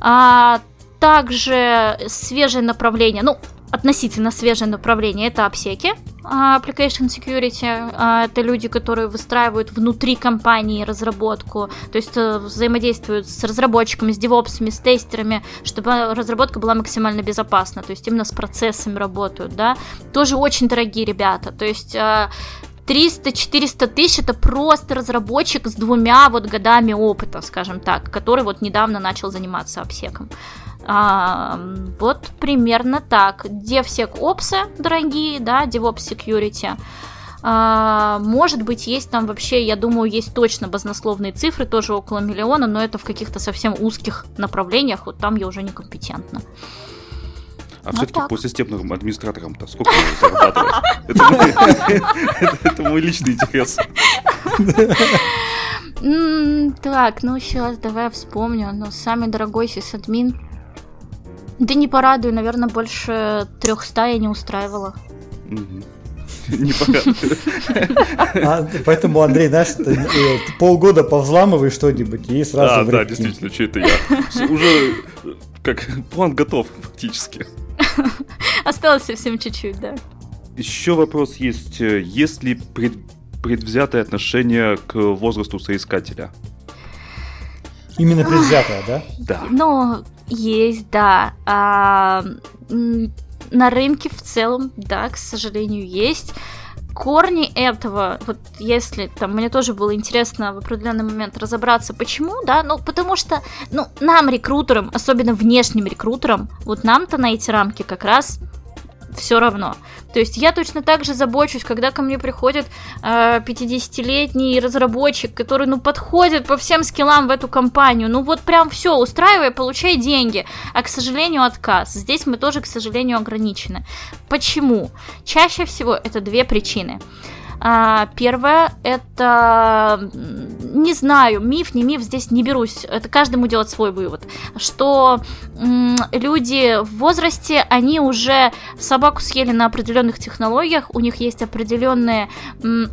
А, также свежее направление, ну, относительно свежее направление, это обсеки, а, application Security. А, это люди, которые выстраивают внутри компании разработку, то есть э, взаимодействуют с разработчиками, с девопсами, с тестерами, чтобы разработка была максимально безопасна, то есть именно с процессами работают, да. Тоже очень дорогие ребята, то есть 300-400 тысяч это просто разработчик с двумя вот годами опыта, скажем так, который вот недавно начал заниматься обсеком. А, вот примерно так. DevSecOps дорогие, да, DevOps Security. А, может быть, есть там вообще, я думаю, есть точно баснословные цифры, тоже около миллиона, но это в каких-то совсем узких направлениях, вот там я уже некомпетентна. А вот все-таки по системным администраторам-то сколько зарабатывать? Это мой личный интерес. Так, ну сейчас давай вспомню. Ну, самый дорогой сисадмин да не порадую, наверное, больше 300 я не устраивала. Не а, Поэтому, Андрей, знаешь, э, полгода повзламывай что-нибудь и сразу... Да, да, действительно, что это я? Уже как план готов фактически. Осталось совсем чуть-чуть, да. Еще вопрос есть. Есть ли пред, предвзятое отношение к возрасту соискателя? Именно предвзятое, да? Да. Ну, есть, да. А, на рынке в целом, да, к сожалению, есть. Корни этого, вот если там мне тоже было интересно в определенный момент разобраться, почему, да, ну потому что, ну нам рекрутерам, особенно внешним рекрутерам, вот нам-то на эти рамки как раз все равно. То есть я точно так же забочусь, когда ко мне приходит э, 50-летний разработчик, который, ну, подходит по всем скиллам в эту компанию, ну, вот прям все, устраивай, получай деньги. А, к сожалению, отказ. Здесь мы тоже, к сожалению, ограничены. Почему? Чаще всего это две причины. А, первое, это, не знаю, миф, не миф, здесь не берусь, это каждому делать свой вывод, что люди в возрасте, они уже собаку съели на определенных технологиях, у них есть определенные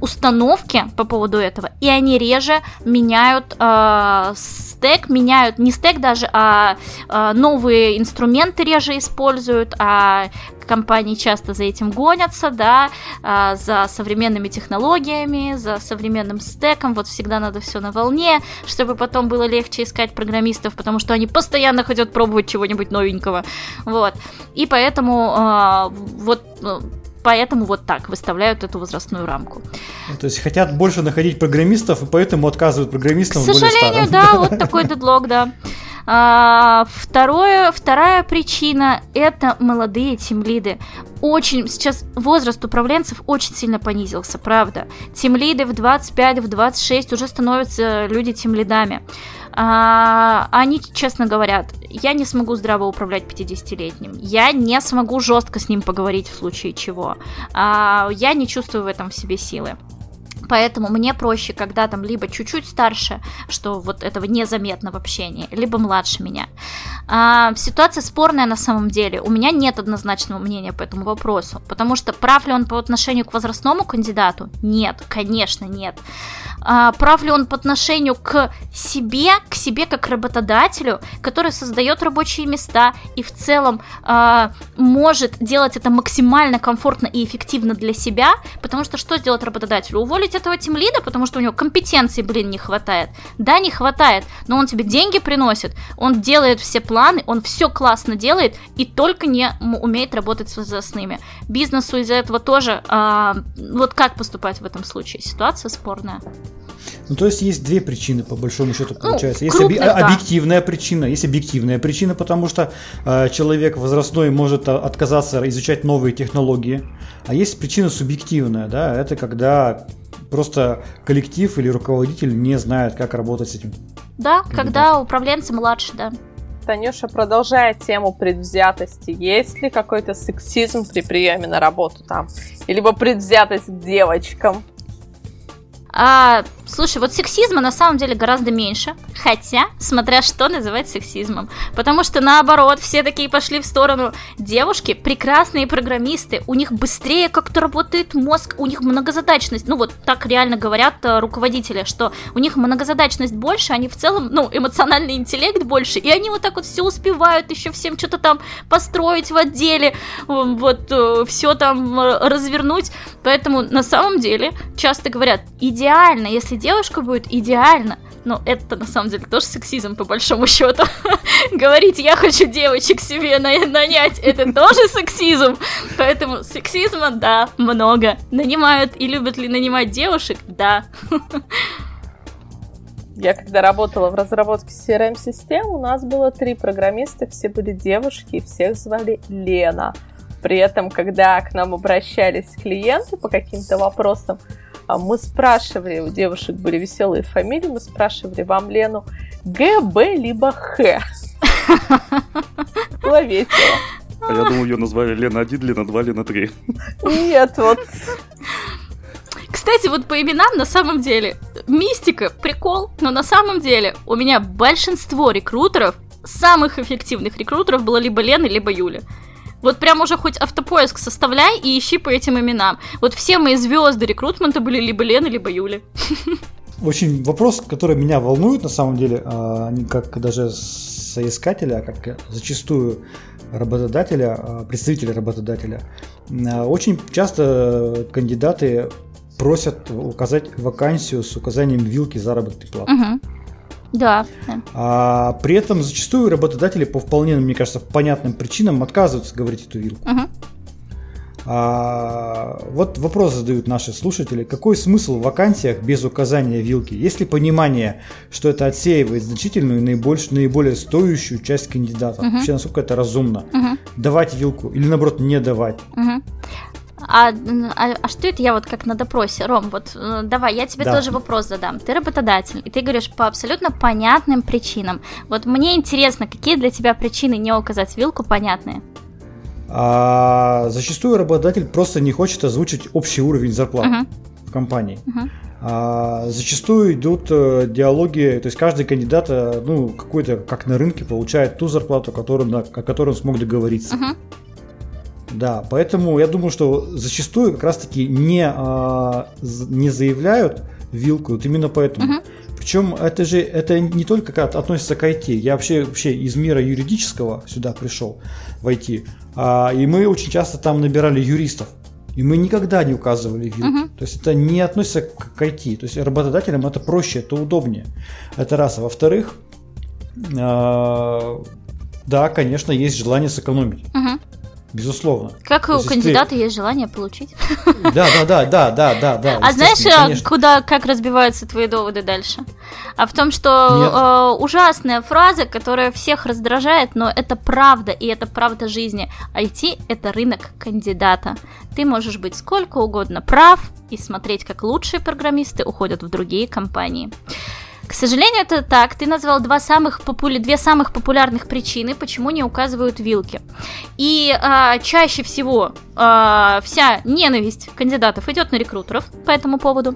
установки по поводу этого, и они реже меняют э, стек, меняют не стек даже, а э, новые инструменты реже используют, а компании часто за этим гонятся, да, а, за современными технологиями, за современным стеком, вот всегда надо все на волне, чтобы потом было легче искать программистов, потому что они постоянно хотят пробовать чего-нибудь новенького, вот, и поэтому а, вот ну, поэтому вот так выставляют эту возрастную рамку. Ну, то есть хотят больше находить программистов, и поэтому отказывают программистам. К сожалению, да, вот такой дедлог, да. А, второе, вторая причина – это молодые тимлиды. Очень, сейчас возраст управленцев очень сильно понизился, правда. Тимлиды в 25, в 26 уже становятся люди тимлидами. А, они честно говорят, я не смогу здраво управлять 50-летним, я не смогу жестко с ним поговорить в случае чего, а, я не чувствую в этом в себе силы. Поэтому мне проще, когда там либо чуть-чуть старше, что вот этого незаметно в общении, либо младше меня. А, ситуация спорная на самом деле. У меня нет однозначного мнения по этому вопросу. Потому что прав ли он по отношению к возрастному кандидату? Нет, конечно, нет. А, прав ли он по отношению к себе, к себе как работодателю, который создает рабочие места и в целом а, может делать это максимально комфортно и эффективно для себя, потому что что сделать работодателю? Уволить этого тимлида, потому что у него компетенции, блин, не хватает. Да, не хватает, но он тебе деньги приносит, он делает все планы, он все классно делает и только не умеет работать с возрастными. Бизнесу из-за этого тоже, а, вот как поступать в этом случае? Ситуация спорная. Ну, то есть есть две причины, по большому счету, ну, получается. Ну, есть крупных, оби- да. объективная причина, есть объективная причина, потому что э, человек возрастной может а, отказаться изучать новые технологии, а есть причина субъективная, да, это когда просто коллектив или руководитель не знает, как работать с этим. Да, когда управленцы младше, да. Танюша, продолжая тему предвзятости, есть ли какой-то сексизм при приеме на работу там? Либо предвзятость к девочкам? А, слушай, вот сексизма на самом деле гораздо меньше, хотя, смотря что называть сексизмом, потому что наоборот, все такие пошли в сторону девушки, прекрасные программисты, у них быстрее как-то работает мозг, у них многозадачность, ну вот так реально говорят э, руководители, что у них многозадачность больше, они в целом, ну, эмоциональный интеллект больше, и они вот так вот все успевают еще всем что-то там построить в отделе, вот, э, все там э, развернуть, поэтому на самом деле часто говорят, идеально, если девушка будет идеально, но это на самом деле тоже сексизм по большому счету. Говорить, я хочу девочек себе нанять, это тоже сексизм. Поэтому сексизма, да, много. Нанимают и любят ли нанимать девушек, да. Я когда работала в разработке CRM-систем, у нас было три программиста, все были девушки, и всех звали Лена. При этом, когда к нам обращались клиенты по каким-то вопросам, мы спрашивали, у девушек были веселые фамилии, мы спрашивали вам Лену Г, Б, либо Х. Было весело. А я думал, ее назвали Лена 1, Лена 2, Лена 3. Нет, вот. Кстати, вот по именам на самом деле мистика, прикол, но на самом деле у меня большинство рекрутеров, самых эффективных рекрутеров было либо Лена, либо Юля. Вот прям уже хоть автопоиск составляй и ищи по этим именам. Вот все мои звезды рекрутмента были либо Лена, либо Юля. Очень вопрос, который меня волнует на самом деле, а, не как даже соискателя, а как зачастую работодателя, а, представителя работодателя. А, очень часто кандидаты просят указать вакансию с указанием вилки заработной платы. Угу. Да. А при этом зачастую работодатели по вполне, мне кажется, понятным причинам отказываются говорить эту вилку. Угу. А, вот вопрос задают наши слушатели. Какой смысл в вакансиях без указания вилки? Есть ли понимание, что это отсеивает значительную и наиболее, наиболее стоящую часть кандидата? Угу. Вообще, насколько это разумно? Угу. Давать вилку или, наоборот, не давать? Угу. А, а, а что это я вот как на допросе? Ром, вот э, давай, я тебе да. тоже вопрос задам. Ты работодатель, и ты говоришь по абсолютно понятным причинам. Вот мне интересно, какие для тебя причины не указать вилку понятные? А, зачастую работодатель просто не хочет озвучить общий уровень зарплат uh-huh. в компании. Uh-huh. А, зачастую идут э, диалоги, то есть каждый кандидат, э, ну, какой-то, как на рынке, получает ту зарплату, которую, на, о которой он смог договориться. Uh-huh. Да, поэтому я думаю, что зачастую как раз-таки не, а, не заявляют вилку, вот именно поэтому. Угу. Причем это же это не только как относится к IT. Я вообще, вообще из мира юридического сюда пришел в IT. А, и мы очень часто там набирали юристов. И мы никогда не указывали вилку. Uh-huh. То есть это не относится к, IT. То есть работодателям это проще, это удобнее. Это раз. А во-вторых, э, да, конечно, есть желание сэкономить. Uh-huh. Безусловно. Как у кандидата ты... есть желание получить. Да, да, да, да, да, да, да. А знаешь, э, конечно. куда, как разбиваются твои доводы дальше? А в том, что э, ужасная фраза, которая всех раздражает, но это правда, и это правда жизни. IT – это рынок кандидата. Ты можешь быть сколько угодно прав и смотреть, как лучшие программисты уходят в другие компании. К сожалению, это так. Ты назвал два самых популя... две самых популярных причины, почему не указывают вилки. И а, чаще всего а, вся ненависть кандидатов идет на рекрутеров по этому поводу.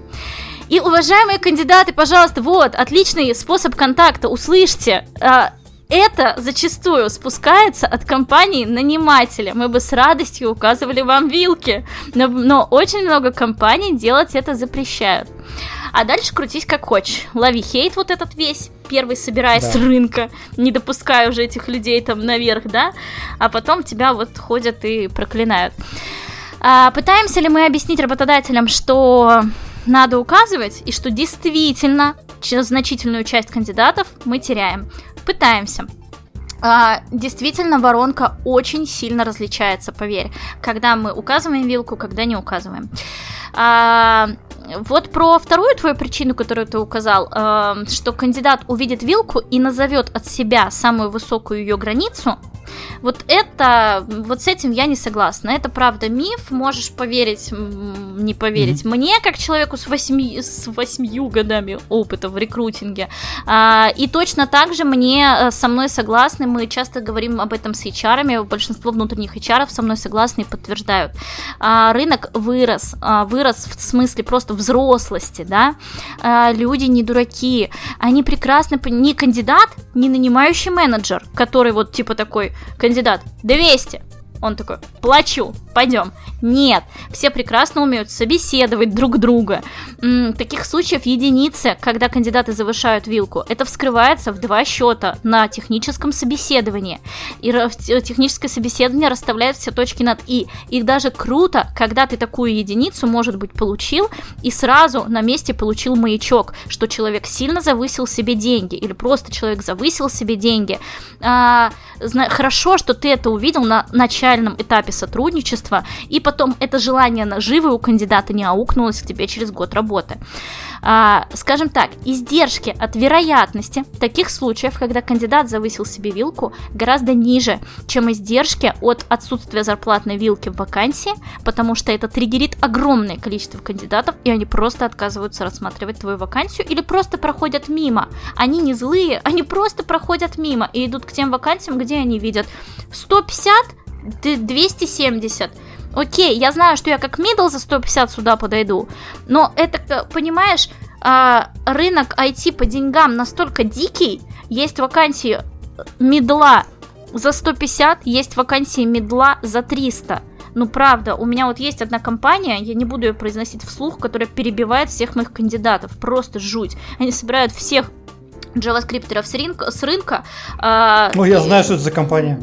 И, уважаемые кандидаты, пожалуйста, вот, отличный способ контакта, услышьте. А, это зачастую спускается от компании нанимателя. Мы бы с радостью указывали вам вилки, но, но очень много компаний делать это запрещают. А дальше крутись как хочешь. Лови хейт вот этот весь, первый собирай да. с рынка, не допуская уже этих людей там наверх, да, а потом тебя вот ходят и проклинают. А, пытаемся ли мы объяснить работодателям, что надо указывать, и что действительно значительную часть кандидатов мы теряем. Пытаемся. А, действительно, воронка очень сильно различается, поверь, когда мы указываем вилку, когда не указываем. А, вот про вторую твою причину, которую ты указал, э, что кандидат увидит вилку и назовет от себя самую высокую ее границу, вот это, вот с этим я не согласна. Это правда миф, можешь поверить, не поверить. Mm-hmm. Мне, как человеку с, восьми, с восьмью годами опыта в рекрутинге, а, и точно так же мне э, со мной согласны, мы часто говорим об этом с HR, большинство внутренних HR со мной согласны и подтверждают. А, рынок вырос, а, вырос в смысле просто взрослости, да, а, люди не дураки, они прекрасно, не кандидат, не нанимающий менеджер, который вот типа такой, кандидат 200. Он такой, плачу, пойдем. Нет, все прекрасно умеют собеседовать друг друга. М-м, таких случаев единицы, когда кандидаты завышают вилку. Это вскрывается в два счета на техническом собеседовании. И техническое собеседование расставляет все точки над «и». И даже круто, когда ты такую единицу, может быть, получил, и сразу на месте получил маячок, что человек сильно завысил себе деньги, или просто человек завысил себе деньги. А, хорошо, что ты это увидел на начальном этапе сотрудничества, и потом это желание наживы у кандидата не аукнулось к тебе через год работы. А, скажем так, издержки от вероятности таких случаев, когда кандидат завысил себе вилку, гораздо ниже, чем издержки от отсутствия зарплатной вилки в вакансии, потому что это триггерит огромное количество кандидатов, и они просто отказываются рассматривать твою вакансию или просто проходят мимо. Они не злые, они просто проходят мимо и идут к тем вакансиям, где они видят 150, 270. Окей, я знаю, что я как мидл за 150 сюда подойду, но это, понимаешь, а, рынок IT по деньгам настолько дикий, есть вакансии мидла за 150, есть вакансии мидла за 300. Ну, правда, у меня вот есть одна компания, я не буду ее произносить вслух, которая перебивает всех моих кандидатов. Просто жуть. Они собирают всех джаваскриптеров с рынка. С рынка а, ну, я и... знаю, что это за компания.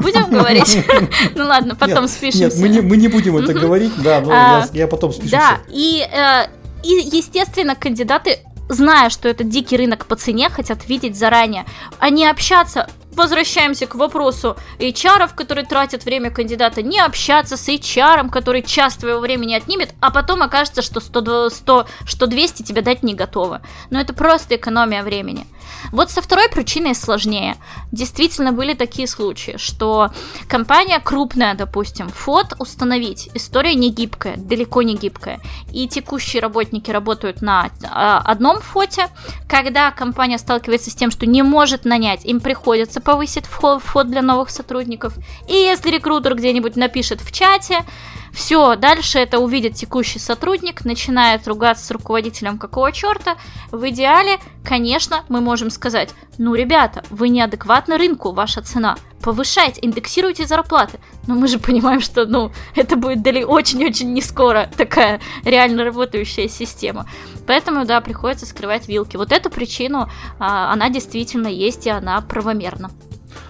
Будем говорить? Ну ладно, потом спишемся. Нет, мы не будем это говорить, да, но а, я потом спишемся. Да, и э, естественно, кандидаты зная, что это дикий рынок по цене, хотят видеть заранее, а не общаться возвращаемся к вопросу HR, которые тратят время кандидата, не общаться с HR, который час твоего времени отнимет, а потом окажется, что 100, 100, что 200 тебе дать не готовы. Но это просто экономия времени. Вот со второй причиной сложнее. Действительно были такие случаи, что компания крупная, допустим, фот установить, история не гибкая, далеко не гибкая. И текущие работники работают на а, одном фоте. Когда компания сталкивается с тем, что не может нанять, им приходится повысить вход, вход для новых сотрудников. И если рекрутер где-нибудь напишет в чате, все, дальше это увидит текущий сотрудник, начинает ругаться с руководителем какого черта. В идеале, конечно, мы можем сказать, ну, ребята, вы неадекватны рынку, ваша цена. Повышайте, индексируйте зарплаты. Но мы же понимаем, что, ну, это будет дали очень-очень не скоро такая реально работающая система. Поэтому, да, приходится скрывать вилки. Вот эту причину, а, она действительно есть, и она правомерна.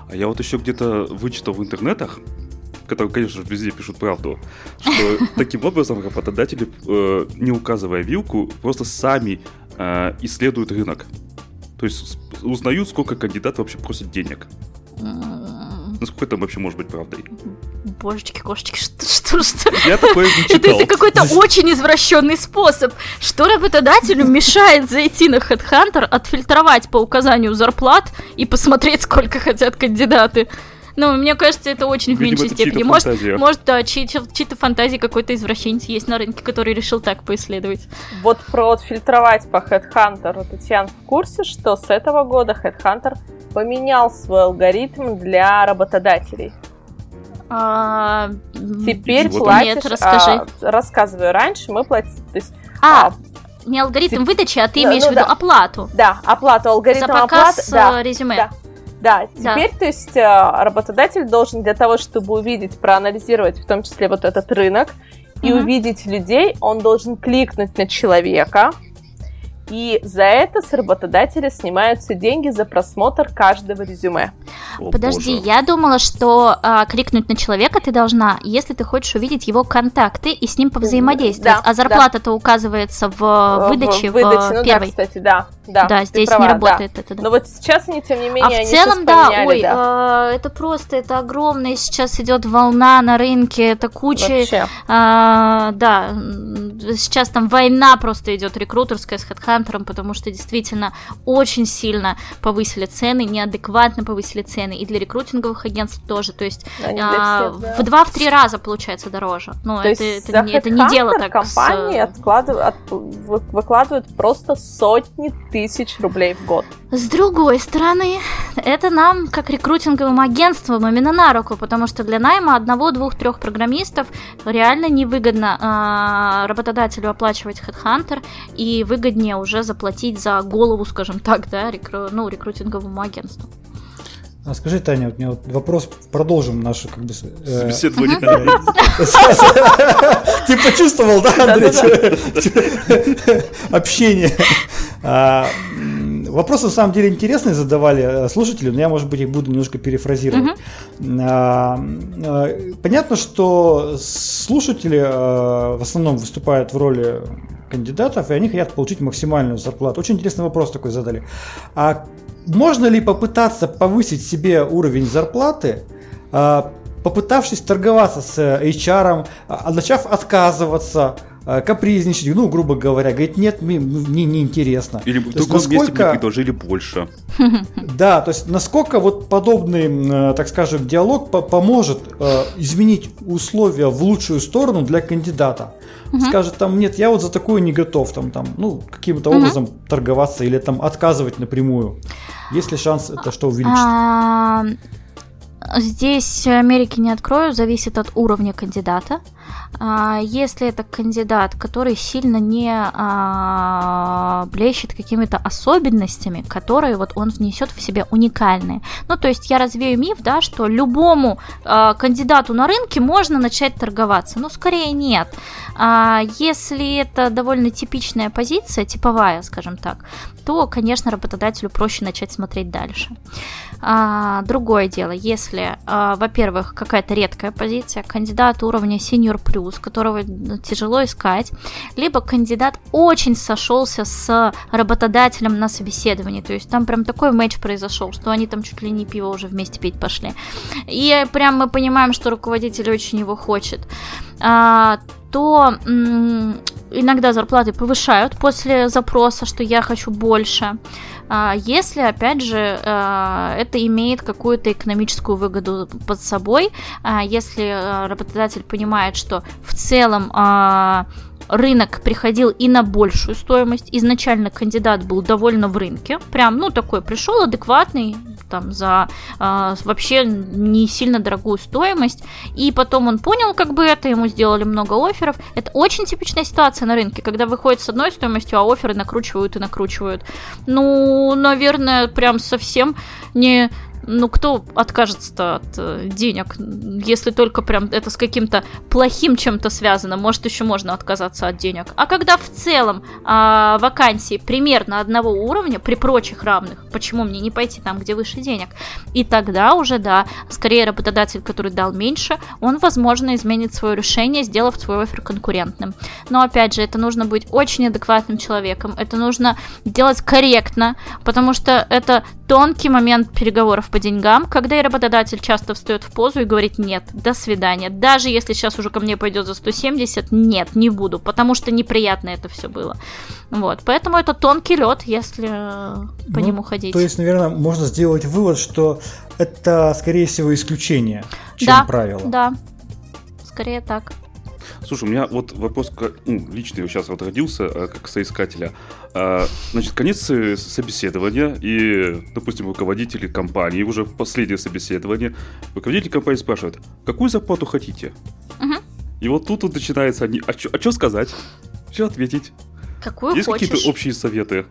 А я вот еще где-то вычитал в интернетах, которые, конечно, везде пишут правду, что таким образом работодатели, э, не указывая вилку, просто сами э, исследуют рынок. То есть узнают, сколько кандидат вообще просит денег. Насколько это вообще может быть правдой? Божечки, кошечки, что, что, что? Я такое не читал. Это, это какой-то очень извращенный способ. Что работодателю мешает зайти на HeadHunter, отфильтровать по указанию зарплат и посмотреть, сколько хотят кандидаты? Ну, мне кажется, это очень в меньшей степени. Может, может, да, чьи-то фантазии какой-то извращенец есть на рынке, который решил так поисследовать. Вот про отфильтровать по Headhunter. Татьяна в курсе, что с этого года Headhunter поменял свой алгоритм для работодателей. А, Теперь вот платишь... Нет, расскажи. А, рассказываю. Раньше мы платили... То есть, а, а, не алгоритм тип... выдачи, а ты имеешь ну, в виду да. оплату. Да, оплату, алгоритм За показ оплаты. Да, резюме. Да. Да, теперь, да. то есть, э, работодатель должен для того, чтобы увидеть, проанализировать в том числе вот этот рынок и угу. увидеть людей, он должен кликнуть на человека, и за это с работодателя снимаются деньги за просмотр каждого резюме. О, Подожди, боже. я думала, что а, кликнуть на человека ты должна, если ты хочешь увидеть его контакты и с ним повзаимодействовать. Да, а зарплата-то да. указывается в выдаче, в, выдаче, в ну, первой. Да, кстати, да. Да, да здесь права, не работает да. это. Да. Но вот сейчас они, тем не менее, а в целом, да, ой, да. Э, это просто, это огромная сейчас идет волна на рынке, это куча, э, да, сейчас там война просто идет рекрутерская с HeadHunter, потому что действительно очень сильно повысили цены, неадекватно повысили цены, и для рекрутинговых агентств тоже, то есть э, всех, да. в два-три раза получается дороже. Ну, то это, есть это, это не дело так. Компании с... откладывают, от, выкладывают просто сотни тысяч рублей в год. С другой стороны, это нам, как рекрутинговым агентствам, именно на руку, потому что для найма одного, двух, трех программистов реально невыгодно э, работодателю оплачивать HeadHunter и выгоднее уже заплатить за голову, скажем так, да, рекру, ну, рекрутинговому агентству. А скажи, Таня, вот у меня вот вопрос, продолжим нашу как бы... Э, Беседование. Ты почувствовал, да, Андрей? Общение. Вопросы на самом деле интересные задавали э, слушатели, но я, может быть, их буду немножко перефразировать. А, понятно, что слушатели в основном выступают в роли кандидатов, и они хотят получить максимальную зарплату. Очень интересный вопрос такой задали. А можно ли попытаться повысить себе уровень зарплаты, а, попытавшись торговаться с HR, а, начав отказываться, капризничать, ну, грубо говоря, говорит, нет, мне, мне не интересно. Или в другом насколько... месте мне предложили больше. Да, то есть насколько вот подобный, так скажем, диалог поможет изменить условия в лучшую сторону для кандидата. Угу. Скажет там, нет, я вот за такое не готов, там, там, ну, каким-то угу. образом торговаться или там отказывать напрямую. Есть ли шанс это что увеличить? А, здесь Америки не открою, зависит от уровня кандидата. А, если это кандидат, который сильно не а, блещет какими-то особенностями, которые вот он внесет в себе уникальные. Ну, то есть я развею миф, да, что любому а, кандидату на рынке можно начать торговаться. Ну, скорее нет. Если это довольно типичная позиция, типовая, скажем так, то, конечно, работодателю проще начать смотреть дальше. Другое дело, если, во-первых, какая-то редкая позиция, кандидат уровня senior плюс, которого ну, тяжело искать, либо кандидат очень сошелся с работодателем на собеседовании, то есть там прям такой матч произошел, что они там чуть ли не пиво уже вместе пить пошли. И прям мы понимаем, что руководитель очень его хочет. А, то иногда зарплаты повышают после запроса, что я хочу больше. А, если, опять же, а, это имеет какую-то экономическую выгоду под собой, а, если работодатель понимает, что в целом рынок приходил и на большую стоимость. Изначально кандидат был довольно в рынке. Прям, ну, такой пришел адекватный, там, за э, вообще не сильно дорогую стоимость. И потом он понял, как бы это, ему сделали много офферов. Это очень типичная ситуация на рынке, когда выходит с одной стоимостью, а оферы накручивают и накручивают. Ну, наверное, прям совсем не ну кто откажется от э, денег, если только прям это с каким-то плохим чем-то связано, может еще можно отказаться от денег. А когда в целом э, вакансии примерно одного уровня при прочих равных, почему мне не пойти там, где выше денег? И тогда уже да, скорее работодатель, который дал меньше, он возможно изменит свое решение, сделав свой офер конкурентным. Но опять же, это нужно быть очень адекватным человеком, это нужно делать корректно, потому что это тонкий момент переговоров по деньгам, когда и работодатель часто встает в позу и говорит нет, до свидания. Даже если сейчас уже ко мне пойдет за 170, нет, не буду, потому что неприятно это все было. Вот, поэтому это тонкий лед, если по ну, нему ходить. То есть, наверное, можно сделать вывод, что это, скорее всего, исключение, чем да, правило. Да, скорее так. Слушай, у меня вот вопрос, ну, личный сейчас вот родился, э, как соискателя. А, значит, конец собеседования, и, допустим, руководители компании, уже последнее собеседование, руководитель компании спрашивает, какую зарплату хотите? Угу. И вот тут вот начинается, они, а что а сказать? Что ответить? Какую Есть хочешь? какие-то общие советы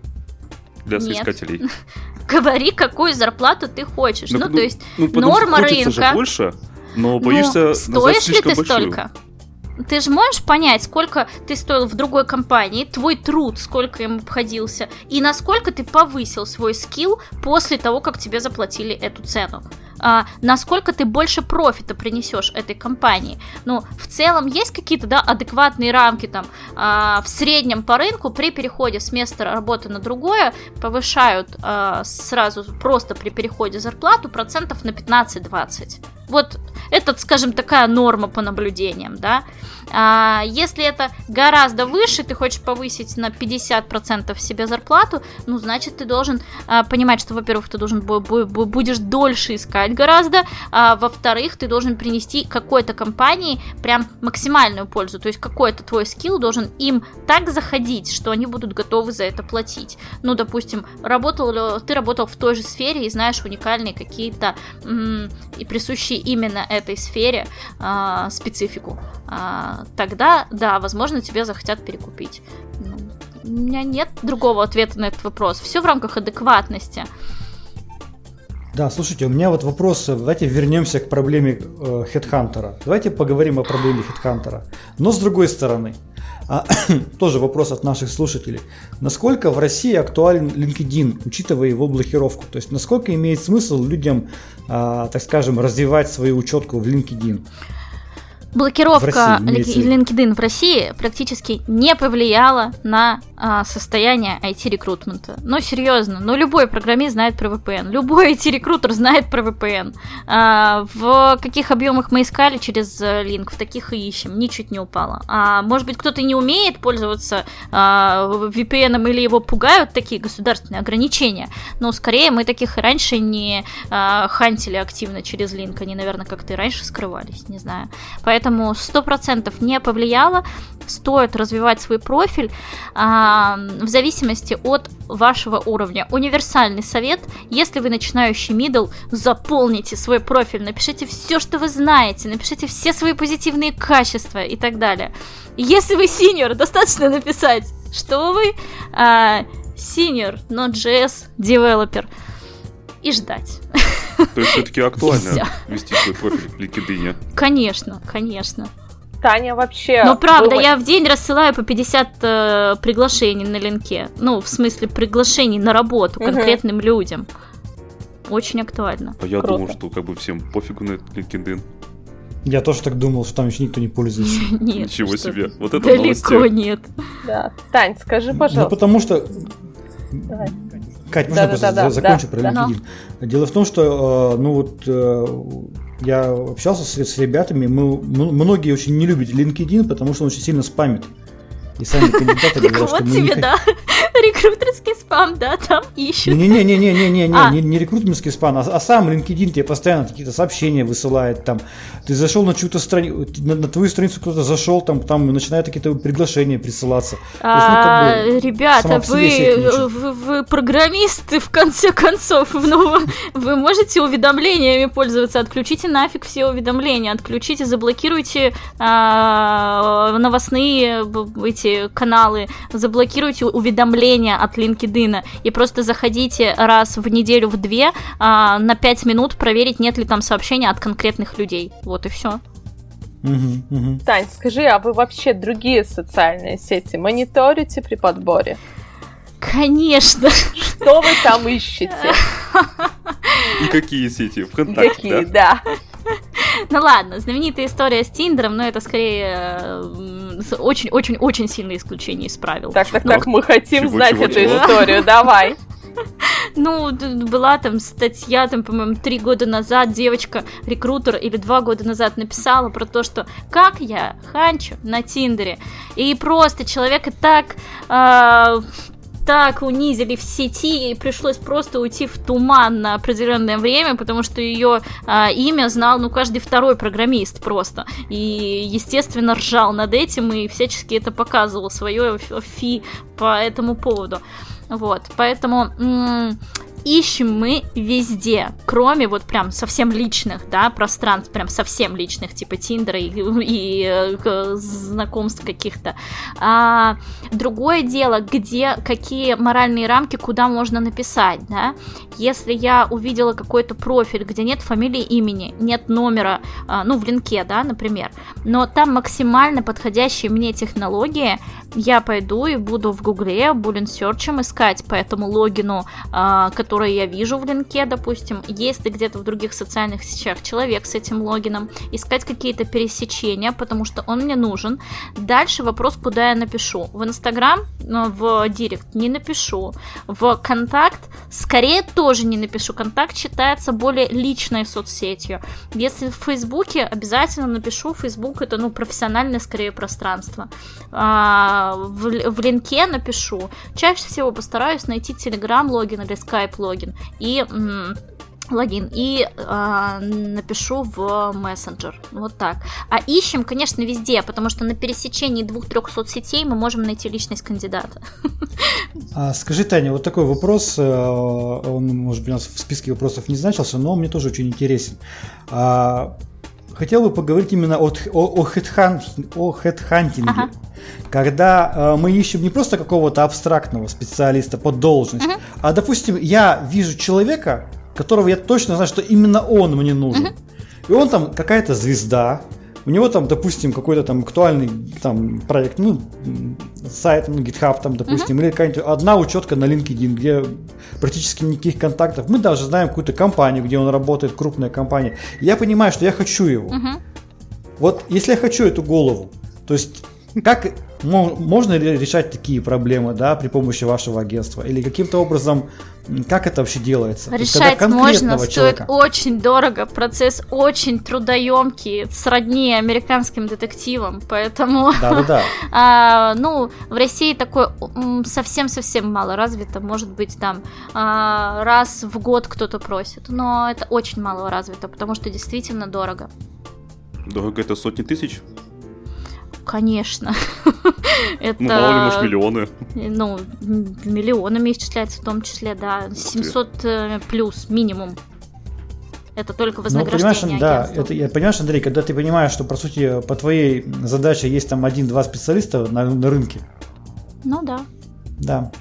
для соискателей? Нет. Говори, какую зарплату ты хочешь. Ну, ну то есть ну, норма рынка. Же больше, но боишься ну, стоишь ли ты большую. столько? Ты же можешь понять, сколько ты стоил в другой компании, твой труд, сколько им обходился, и насколько ты повысил свой скилл после того, как тебе заплатили эту цену. А, насколько ты больше профита принесешь этой компании. Ну, в целом есть какие-то, да, адекватные рамки там а, в среднем по рынку при переходе с места работы на другое повышают а, сразу просто при переходе зарплату процентов на 15-20. Вот это, скажем, такая норма по наблюдениям, да. А, если это гораздо выше, ты хочешь повысить на 50% себе зарплату, ну, значит, ты должен а, понимать, что, во-первых, ты должен будешь дольше искать гораздо, а во-вторых, ты должен принести какой-то компании прям максимальную пользу, то есть какой-то твой скилл должен им так заходить, что они будут готовы за это платить. Ну, допустим, работал, ты работал в той же сфере и знаешь уникальные какие-то и присущие именно этой сфере а, специфику. А, тогда, да, возможно, тебе захотят перекупить. Ну, у меня нет другого ответа на этот вопрос. Все в рамках адекватности. Да, слушайте, у меня вот вопрос. Давайте вернемся к проблеме э, хедхантера. Давайте поговорим о проблеме хедхантера. Но с другой стороны, а, тоже вопрос от наших слушателей. Насколько в России актуален LinkedIn, учитывая его блокировку? То есть, насколько имеет смысл людям, а, так скажем, развивать свою учетку в LinkedIn? Блокировка LinkedIn в России практически не повлияла на а, состояние IT-рекрутмента. Ну, серьезно, ну любой программист знает про VPN, любой IT-рекрутер знает про VPN. А, в каких объемах мы искали через линк, в таких и ищем, ничуть не упало. А, может быть, кто-то не умеет пользоваться а, VPN или его пугают такие государственные ограничения, но скорее мы таких и раньше не а, хантили активно через линк, они, наверное, как-то и раньше скрывались, не знаю. Поэтому поэтому 100% не повлияло. Стоит развивать свой профиль а, в зависимости от вашего уровня. Универсальный совет, если вы начинающий middle, заполните свой профиль, напишите все, что вы знаете, напишите все свои позитивные качества и так далее. Если вы senior, достаточно написать, что вы а, senior, Node.js developer и ждать. То есть все-таки актуально вести свой профиль в LinkedIn? Конечно, конечно. Таня вообще... Ну, правда, было... я в день рассылаю по 50 э, приглашений на линке. Ну, в смысле, приглашений на работу угу. конкретным людям. Очень актуально. А я Круто. думал, что как бы всем пофигу на LinkedIn. Я тоже так думал, что там еще никто не пользуется. Нет. Ничего себе. Вот это Далеко нет. Да. Тань, скажи, пожалуйста. Ну, потому что... Давай. Кать, можно да, просто да, закончу да, про LinkedIn? Да. Дело в том, что э, ну вот э, я общался с, с ребятами, мы, многие очень не любят LinkedIn, потому что он очень сильно спамит. И сами кандидаты говорят, что мы тебе, да, рекрутерский спам, да, там ищут. Не-не-не-не-не-не, а. не, не рекрутерский спам, а, а сам LinkedIn тебе постоянно какие-то сообщения высылает, там, ты зашел на чью-то страницу, на, твою страницу кто-то зашел, там, там начинают какие-то приглашения присылаться. А, ну, бы, ребята, вы, вы, программисты, в конце концов, ну, вы можете уведомлениями пользоваться, отключите нафиг все уведомления, отключите, заблокируйте а, новостные эти эти каналы, заблокируйте уведомления от LinkedIn и просто заходите раз в неделю в две а, на 5 минут проверить, нет ли там сообщения от конкретных людей. Вот и все. Угу, угу. Тань, скажи, а вы вообще другие социальные сети мониторите при подборе? Конечно. Что вы там ищете? И какие сети? Вконтакте, Какие, да? Ну ладно, знаменитая история с Тиндером, но это скорее очень-очень-очень сильное исключение из правил. Так, так, так, мы хотим знать эту историю, давай. Ну, была там статья, там, по-моему, три года назад девочка, рекрутер, или два года назад написала про то, что как я ханчу на Тиндере. И просто человека так э, так унизили в сети, и пришлось просто уйти в туман на определенное время, потому что ее а, имя знал, ну, каждый второй программист просто. И, естественно, ржал над этим и всячески это показывал, свое фи по этому поводу. Вот, поэтому м- ищем мы везде, кроме вот прям совсем личных, да, пространств, прям совсем личных, типа Тиндера и, и э, знакомств каких-то. А, другое дело, где какие моральные рамки, куда можно написать, да. Если я увидела какой-то профиль, где нет фамилии, имени, нет номера, а, ну, в линке, да, например, но там максимально подходящие мне технологии, я пойду и буду в Гугле, Булин Серчем искать по этому логину, а, который я вижу в линке, допустим, есть ли где-то в других социальных сетях человек с этим логином, искать какие-то пересечения, потому что он мне нужен. Дальше вопрос, куда я напишу. В Инстаграм, э, в Директ не напишу. В Контакт скорее тоже не напишу. Контакт считается более личной соцсетью. Если в Фейсбуке, обязательно напишу. Фейсбук это, ну, профессиональное скорее пространство. А, в, в линке напишу. Чаще всего постараюсь найти Telegram логин или Skype логин и логин и э, напишу в мессенджер. Вот так. А ищем, конечно, везде, потому что на пересечении двух-трех соцсетей мы можем найти личность кандидата. А, скажи, Таня, вот такой вопрос, э, он, может быть, у нас в списке вопросов не значился, но он мне тоже очень интересен. А, хотел бы поговорить именно о, о, о, хедхан, о хедхантинге. Ага. Когда э, мы ищем не просто какого-то абстрактного специалиста под должность, ага. а, допустим, я вижу человека, которого я точно знаю, что именно он мне нужен. Ага. И он там какая-то звезда, у него там, допустим, какой-то там актуальный там проект, ну, сайт, ну, GitHub там, допустим, uh-huh. или какая-нибудь одна учетка на LinkedIn, где практически никаких контактов. Мы даже знаем какую-то компанию, где он работает, крупная компания. Я понимаю, что я хочу его. Uh-huh. Вот если я хочу эту голову, то есть как можно ли решать такие проблемы, да, при помощи вашего агентства? Или каким-то образом, как это вообще делается? Решать можно, человека... стоит очень дорого, процесс очень трудоемкий, сродни американским детективам, поэтому... Да-да-да. а, ну, в России такое совсем-совсем мало развито, может быть, там а, раз в год кто-то просит, но это очень мало развито, потому что действительно дорого. Дорого это сотни тысяч? Конечно. Это... Ну, мало ли, может, миллионы. Ну, миллионами исчисляется в том числе, да. 700 э, плюс минимум. Это только вознаграждение ну, да, это, я понимаешь, Андрей, когда ты понимаешь, что, по сути, по твоей задаче есть там один-два специалиста на, на рынке. Ну да. Да.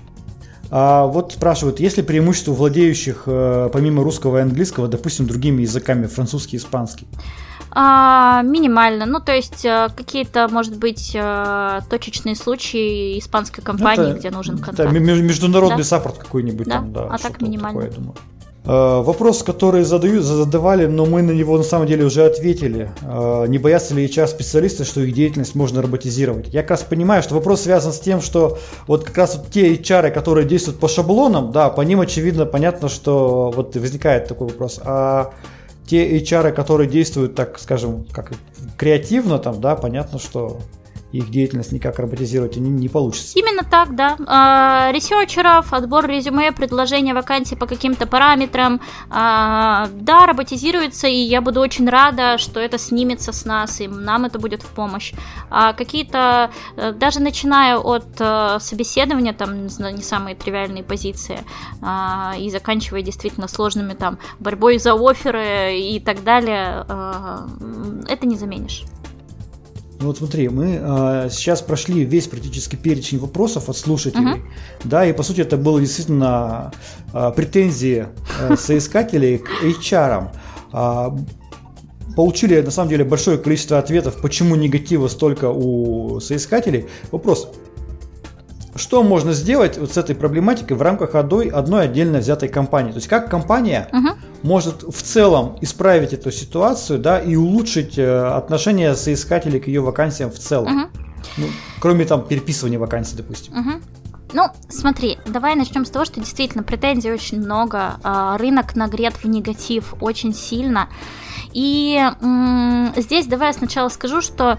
А вот спрашивают, есть ли преимущество владеющих, э, помимо русского и английского, допустим, другими языками, французский и испанский? А, минимально. Ну, то есть э, какие-то, может быть, э, точечные случаи испанской компании, это, где нужен контакт. Это международный да? саппорт какой-нибудь да? там, да. А так минимально. Такое, я думаю. Э, вопрос, который задаю, задавали, но мы на него на самом деле уже ответили. Не боятся ли HR-специалисты, что их деятельность можно роботизировать? Я как раз понимаю, что вопрос связан с тем, что вот как раз вот те HR, которые действуют по шаблонам, да, по ним очевидно понятно, что вот возникает такой вопрос. А те HR, которые действуют, так скажем, как креативно, там, да, понятно, что их деятельность никак роботизировать не, не получится. Именно так, да. А, ресерчеров, отбор резюме, предложение вакансий по каким-то параметрам, а, да, роботизируется, и я буду очень рада, что это снимется с нас, и нам это будет в помощь. А какие-то, э, даже начиная от э, собеседования, там, не самые тривиальные позиции, и заканчивая действительно сложными там борьбой за оферы и так далее, это не заменишь. Ну вот смотри, мы э, сейчас прошли весь практически перечень вопросов от слушателей, uh-huh. да, и по сути это было действительно э, претензии э, соискателей к HR. Э, получили на самом деле большое количество ответов, почему негатива столько у соискателей. Вопрос, что можно сделать вот с этой проблематикой в рамках одной, одной отдельно взятой компании? То есть как компания uh-huh может в целом исправить эту ситуацию, да, и улучшить э, отношение соискателей к ее вакансиям в целом. Угу. Ну, кроме там переписывания вакансий, допустим. Угу. Ну, смотри, давай начнем с того, что действительно претензий очень много, а, рынок нагрет в негатив очень сильно. И м- здесь давай я сначала скажу, что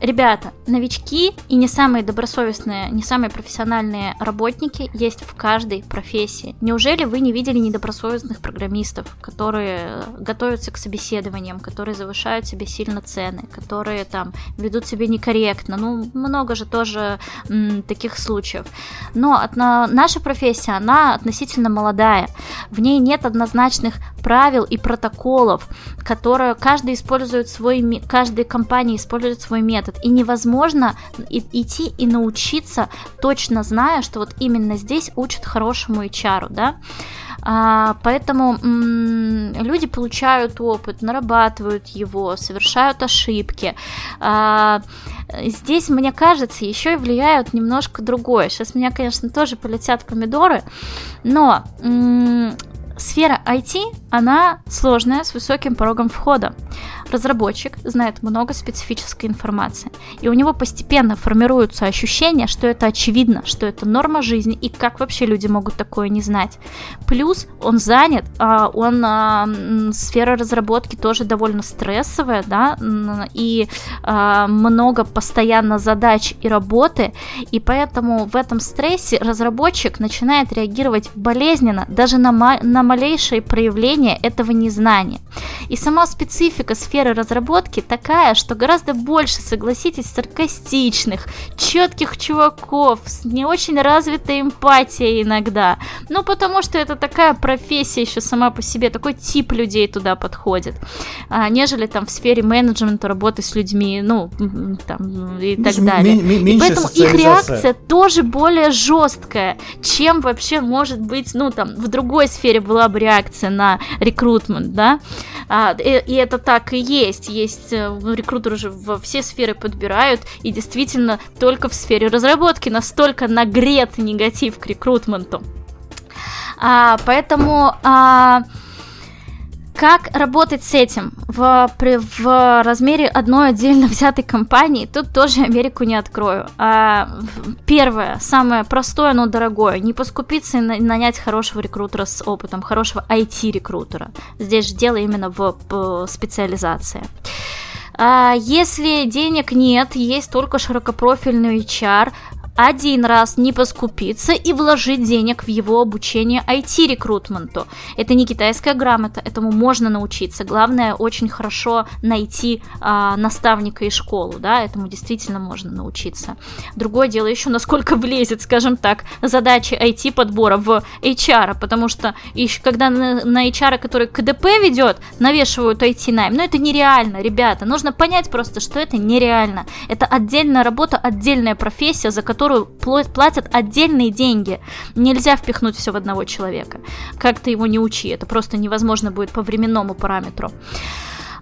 Ребята, новички и не самые добросовестные, не самые профессиональные работники есть в каждой профессии. Неужели вы не видели недобросовестных программистов, которые готовятся к собеседованиям, которые завышают себе сильно цены, которые там ведут себя некорректно? Ну, много же тоже м, таких случаев. Но от, на, наша профессия, она относительно молодая. В ней нет однозначных правил и протоколов, которые каждый использует свой, каждая компания использует свой метод метод. И невозможно идти и научиться, точно зная, что вот именно здесь учат хорошему HR, да. А, поэтому люди получают опыт, нарабатывают его, совершают ошибки. А, здесь, мне кажется, еще и влияют немножко другое. Сейчас меня, конечно, тоже полетят помидоры, но Сфера IT, она сложная, с высоким порогом входа. Разработчик знает много специфической информации, и у него постепенно формируются ощущения, что это очевидно, что это норма жизни, и как вообще люди могут такое не знать. Плюс он занят, а, он а, сфера разработки тоже довольно стрессовая, да, и а, много постоянно задач и работы, и поэтому в этом стрессе разработчик начинает реагировать болезненно, даже на, на малейшее проявление этого незнания. И сама специфика сферы разработки такая, что гораздо больше, согласитесь, саркастичных, четких чуваков с не очень развитой эмпатией иногда. Ну, потому что это такая профессия еще сама по себе, такой тип людей туда подходит, а, нежели там в сфере менеджмента, работы с людьми, ну, там, и так далее. И поэтому их реакция тоже более жесткая, чем вообще может быть, ну, там, в другой сфере была была бы реакция на рекрутмент, да, а, и, и это так и есть, есть, э, рекрутеры же во все сферы подбирают, и действительно только в сфере разработки настолько нагрет негатив к рекрутменту. А, поэтому... А, как работать с этим в, при, в размере одной отдельно взятой компании? Тут тоже Америку не открою. А, первое, самое простое, но дорогое. Не поскупиться и нанять хорошего рекрутера с опытом, хорошего IT-рекрутера. Здесь же дело именно в, в специализации. А если денег нет, есть только широкопрофильный HR, один раз не поскупиться и вложить денег в его обучение IT-рекрутменту. Это не китайская грамота, этому можно научиться. Главное, очень хорошо найти а, наставника и школу, да, этому действительно можно научиться. Другое дело еще, насколько влезет, скажем так, задачи IT-подбора в HR, потому что еще когда на, на HR, который КДП ведет, навешивают IT-найм, но это нереально, ребята, нужно понять просто, что это нереально. Это отдельная работа, отдельная профессия, за которую которую платят отдельные деньги. Нельзя впихнуть все в одного человека. Как ты его не учи, это просто невозможно будет по временному параметру.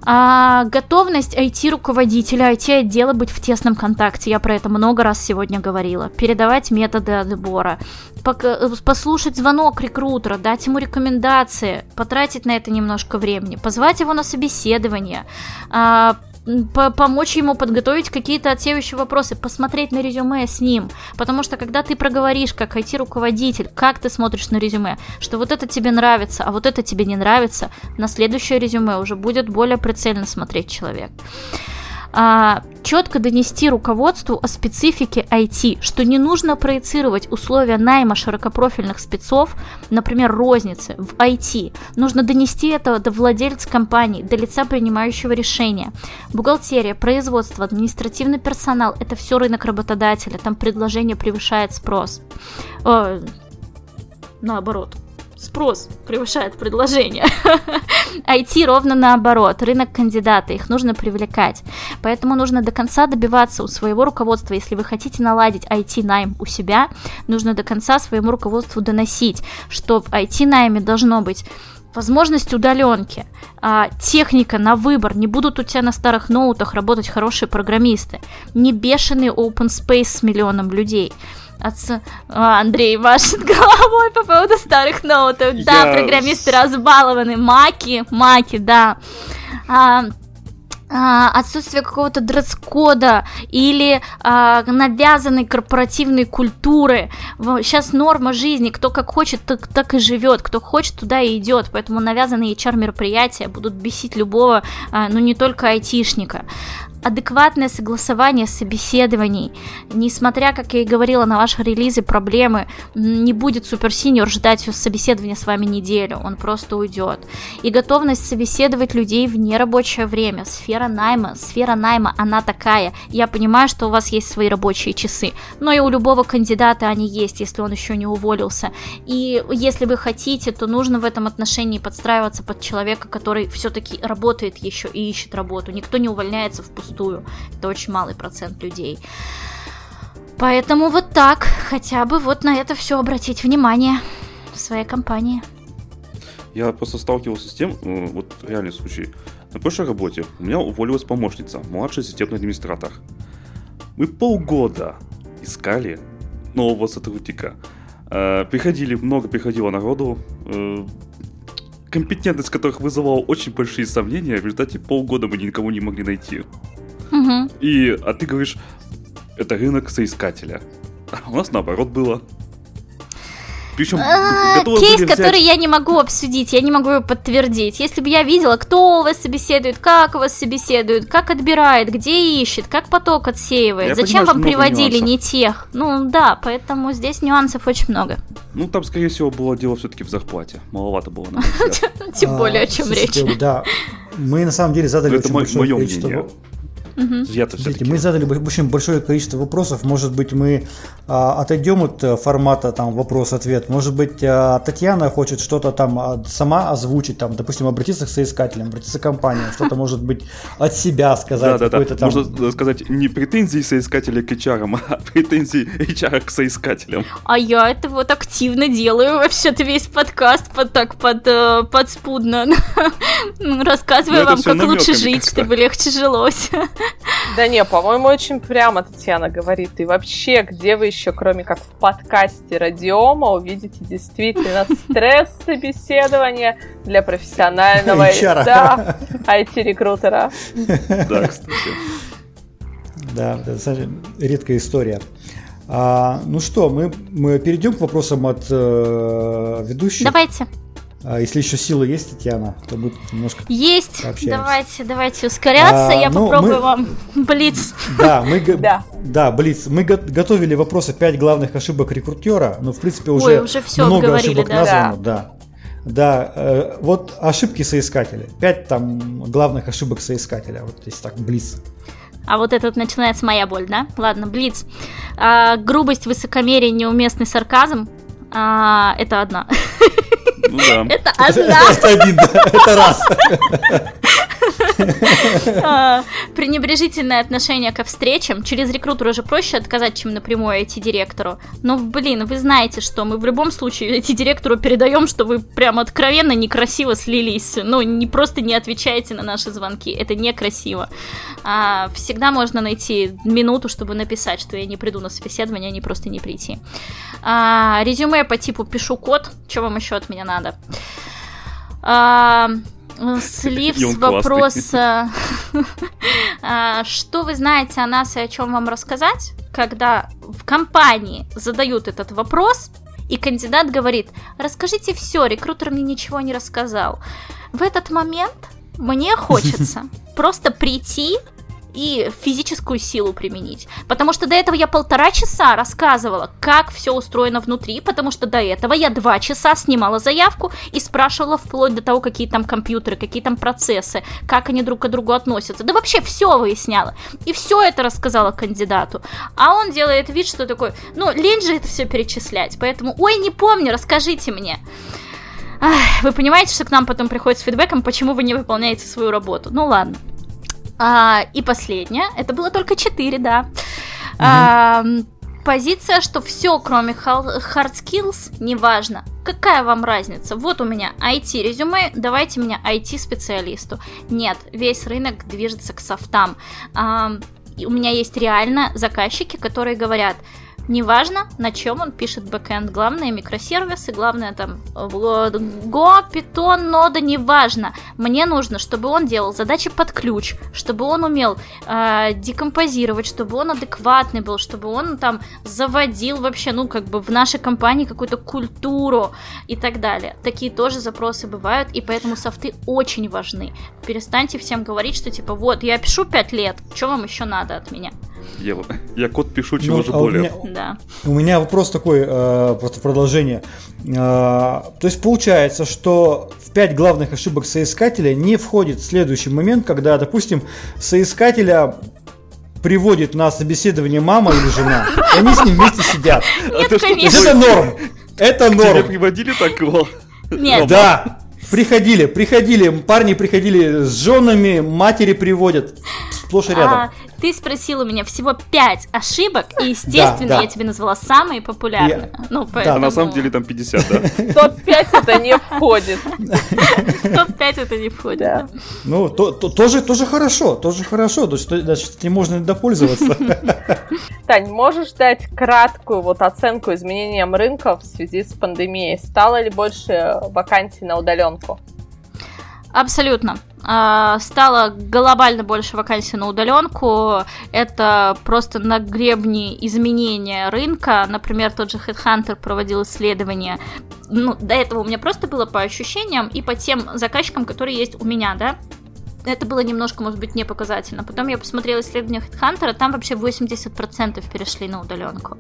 А, готовность IT-руководителя, IT-отдела быть в тесном контакте. Я про это много раз сегодня говорила. Передавать методы отбора. Послушать звонок рекрутера, дать ему рекомендации, потратить на это немножко времени, позвать его на собеседование, а, помочь ему подготовить какие-то отсеивающие вопросы, посмотреть на резюме с ним. Потому что когда ты проговоришь, как IT-руководитель, как ты смотришь на резюме, что вот это тебе нравится, а вот это тебе не нравится, на следующее резюме уже будет более прицельно смотреть человек а, четко донести руководству о специфике IT, что не нужно проецировать условия найма широкопрофильных спецов, например, розницы в IT. Нужно донести это до владельца компании, до лица принимающего решения. Бухгалтерия, производство, административный персонал – это все рынок работодателя, там предложение превышает спрос. О, наоборот спрос превышает предложение. IT ровно наоборот, рынок кандидата, их нужно привлекать. Поэтому нужно до конца добиваться у своего руководства, если вы хотите наладить IT-найм у себя, нужно до конца своему руководству доносить, что в IT-найме должно быть возможность удаленки, а, техника на выбор, не будут у тебя на старых ноутах работать хорошие программисты, не бешеный open space с миллионом людей, Отца... А, Андрей машет головой по поводу старых ноутов. Я... Да, программисты разбалованы. Маки, маки, да. А, а, отсутствие какого-то дресс-кода или а, навязанной корпоративной культуры. Сейчас норма жизни, кто как хочет, так, так и живет, кто хочет, туда и идет. Поэтому навязанные HR-мероприятия будут бесить любого, а, ну не только айтишника адекватное согласование собеседований. Несмотря, как я и говорила, на ваши релизы проблемы, не будет суперсиньор ждать собеседования с вами неделю, он просто уйдет. И готовность собеседовать людей в нерабочее время, сфера найма, сфера найма, она такая. Я понимаю, что у вас есть свои рабочие часы, но и у любого кандидата они есть, если он еще не уволился. И если вы хотите, то нужно в этом отношении подстраиваться под человека, который все-таки работает еще и ищет работу. Никто не увольняется впустую впустую. Это очень малый процент людей. Поэтому вот так, хотя бы вот на это все обратить внимание в своей компании. Я просто сталкивался с тем, э, вот реальный случай. На прошлой работе у меня уволилась помощница, младший системный администратор. Мы полгода искали нового сотрудника. Э, приходили, много приходило народу, э, компетентность которых вызывала очень большие сомнения, в результате полгода мы никого не могли найти. Угу. И, а ты говоришь, это рынок соискателя. А у нас наоборот было. Причем а, кейс, взять... который я не могу обсудить, я не могу его подтвердить. Если бы я видела, кто у вас собеседует, как у вас собеседует, как отбирает, где ищет, как поток отсеивает, я зачем понимаю, вам приводили нюансов. не тех. Ну да, поэтому здесь нюансов очень много. Ну там, скорее всего, было дело все-таки в зарплате. Маловато было. Тем более, о чем речь. Да, мы на самом деле задали очень большое количество Угу. Смотрите, мы задали очень большое количество вопросов. Может быть, мы а, отойдем от э, формата там вопрос-ответ. Может быть, а, Татьяна хочет что-то там а, сама озвучить, там, допустим, обратиться к соискателям, обратиться к компании, что-то может быть от себя сказать. Да, да, да. Там... Можно сказать не претензии соискателя к HR, а претензии HR к соискателям. А я это вот активно делаю вообще-то весь подкаст под так под э, подспудно рассказываю ну, вам, как лучше жить, чтобы легче жилось. Да не, по-моему, очень прямо Татьяна говорит. И вообще, где вы еще, кроме как в подкасте Радиома, увидите действительно стресс собеседования для профессионального да, IT-рекрутера. Да, кстати. Да, это редкая история. А, ну что, мы, мы перейдем к вопросам от э, ведущих. Давайте. А если еще силы есть, Татьяна, то будет немножко Есть, давайте, давайте ускоряться, а, я ну, попробую мы... вам Блиц. Да, мы, да. да, Блиц. Мы го- готовили вопросы 5 главных ошибок рекрутера, но в принципе уже, Ой, уже все много ошибок да. названо, да. да. Да, э, вот ошибки соискателя. Пять там главных ошибок соискателя. Вот если так, Блиц. А вот это вот начинается моя боль, да? Ладно, Блиц. А, грубость, высокомерие, неуместный сарказм. А, это одна. Ну да. Это одна. Это один, это раз. А, пренебрежительное отношение ко встречам. Через рекрутера уже проще отказать, чем напрямую идти директору. Но, блин, вы знаете, что мы в любом случае идти директору передаем, что вы прям откровенно некрасиво слились. Ну, не просто не отвечаете на наши звонки. Это некрасиво. А, всегда можно найти минуту, чтобы написать, что я не приду на собеседование, а не просто не прийти. Резюме по типу пишу код. Что вам еще от меня надо? Слив с вопроса, а, что вы знаете о нас и о чем вам рассказать, когда в компании задают этот вопрос, и кандидат говорит, расскажите все, рекрутер мне ничего не рассказал. В этот момент мне хочется просто прийти и физическую силу применить. Потому что до этого я полтора часа рассказывала, как все устроено внутри, потому что до этого я два часа снимала заявку и спрашивала вплоть до того, какие там компьютеры, какие там процессы, как они друг к другу относятся. Да вообще все выясняла. И все это рассказала кандидату. А он делает вид, что такой, ну, лень же это все перечислять. Поэтому, ой, не помню, расскажите мне. Вы понимаете, что к нам потом приходит с фидбэком, почему вы не выполняете свою работу? Ну ладно. А, и последнее, это было только 4, да. Угу. А, позиция, что все, кроме hard skills, неважно. Какая вам разница? Вот у меня IT резюме, давайте меня IT специалисту. Нет, весь рынок движется к софтам. А, у меня есть реально заказчики, которые говорят, Неважно, на чем он пишет бэкэнд. Главное микросервисы, главное там Go, Python, нода, неважно. Мне нужно, чтобы он делал задачи под ключ, чтобы он умел э, декомпозировать, чтобы он адекватный был, чтобы он там заводил вообще, ну, как бы в нашей компании какую-то культуру и так далее. Такие тоже запросы бывают, и поэтому софты очень важны. Перестаньте всем говорить, что типа, вот, я пишу 5 лет, что вам еще надо от меня? Я, я код пишу, чего ну, же а более. У меня, да. у меня вопрос такой, э, просто продолжение. Э, то есть получается, что в пять главных ошибок соискателя не входит следующий момент, когда, допустим, соискателя приводит на собеседование мама или жена, и они с ним вместе сидят. Нет, это, это норм. Это норм. Тебя приводили такого? Нет. Да. Приходили, приходили, парни приходили с женами, матери приводят, сплошь и рядом. А, ты спросил у меня всего 5 ошибок, и, естественно, да, да. я тебе назвала самые популярные. Я... Ну, поэтому... А на самом деле там 50, да? Топ-5 это не входит. Топ-5 это не входит. Ну, то, то, тоже, тоже хорошо, тоже хорошо, то есть этим можно допользоваться. Тань, можешь дать краткую вот оценку изменениям рынка в связи с пандемией? Стало ли больше вакансий на удаленку? Абсолютно. А, стало глобально больше вакансий на удаленку. Это просто на гребне изменения рынка. Например, тот же Headhunter проводил исследование. Ну, до этого у меня просто было по ощущениям и по тем заказчикам, которые есть у меня, да это было немножко, может быть, не показательно. Потом я посмотрела исследование HeadHunter, там вообще 80% перешли на удаленку.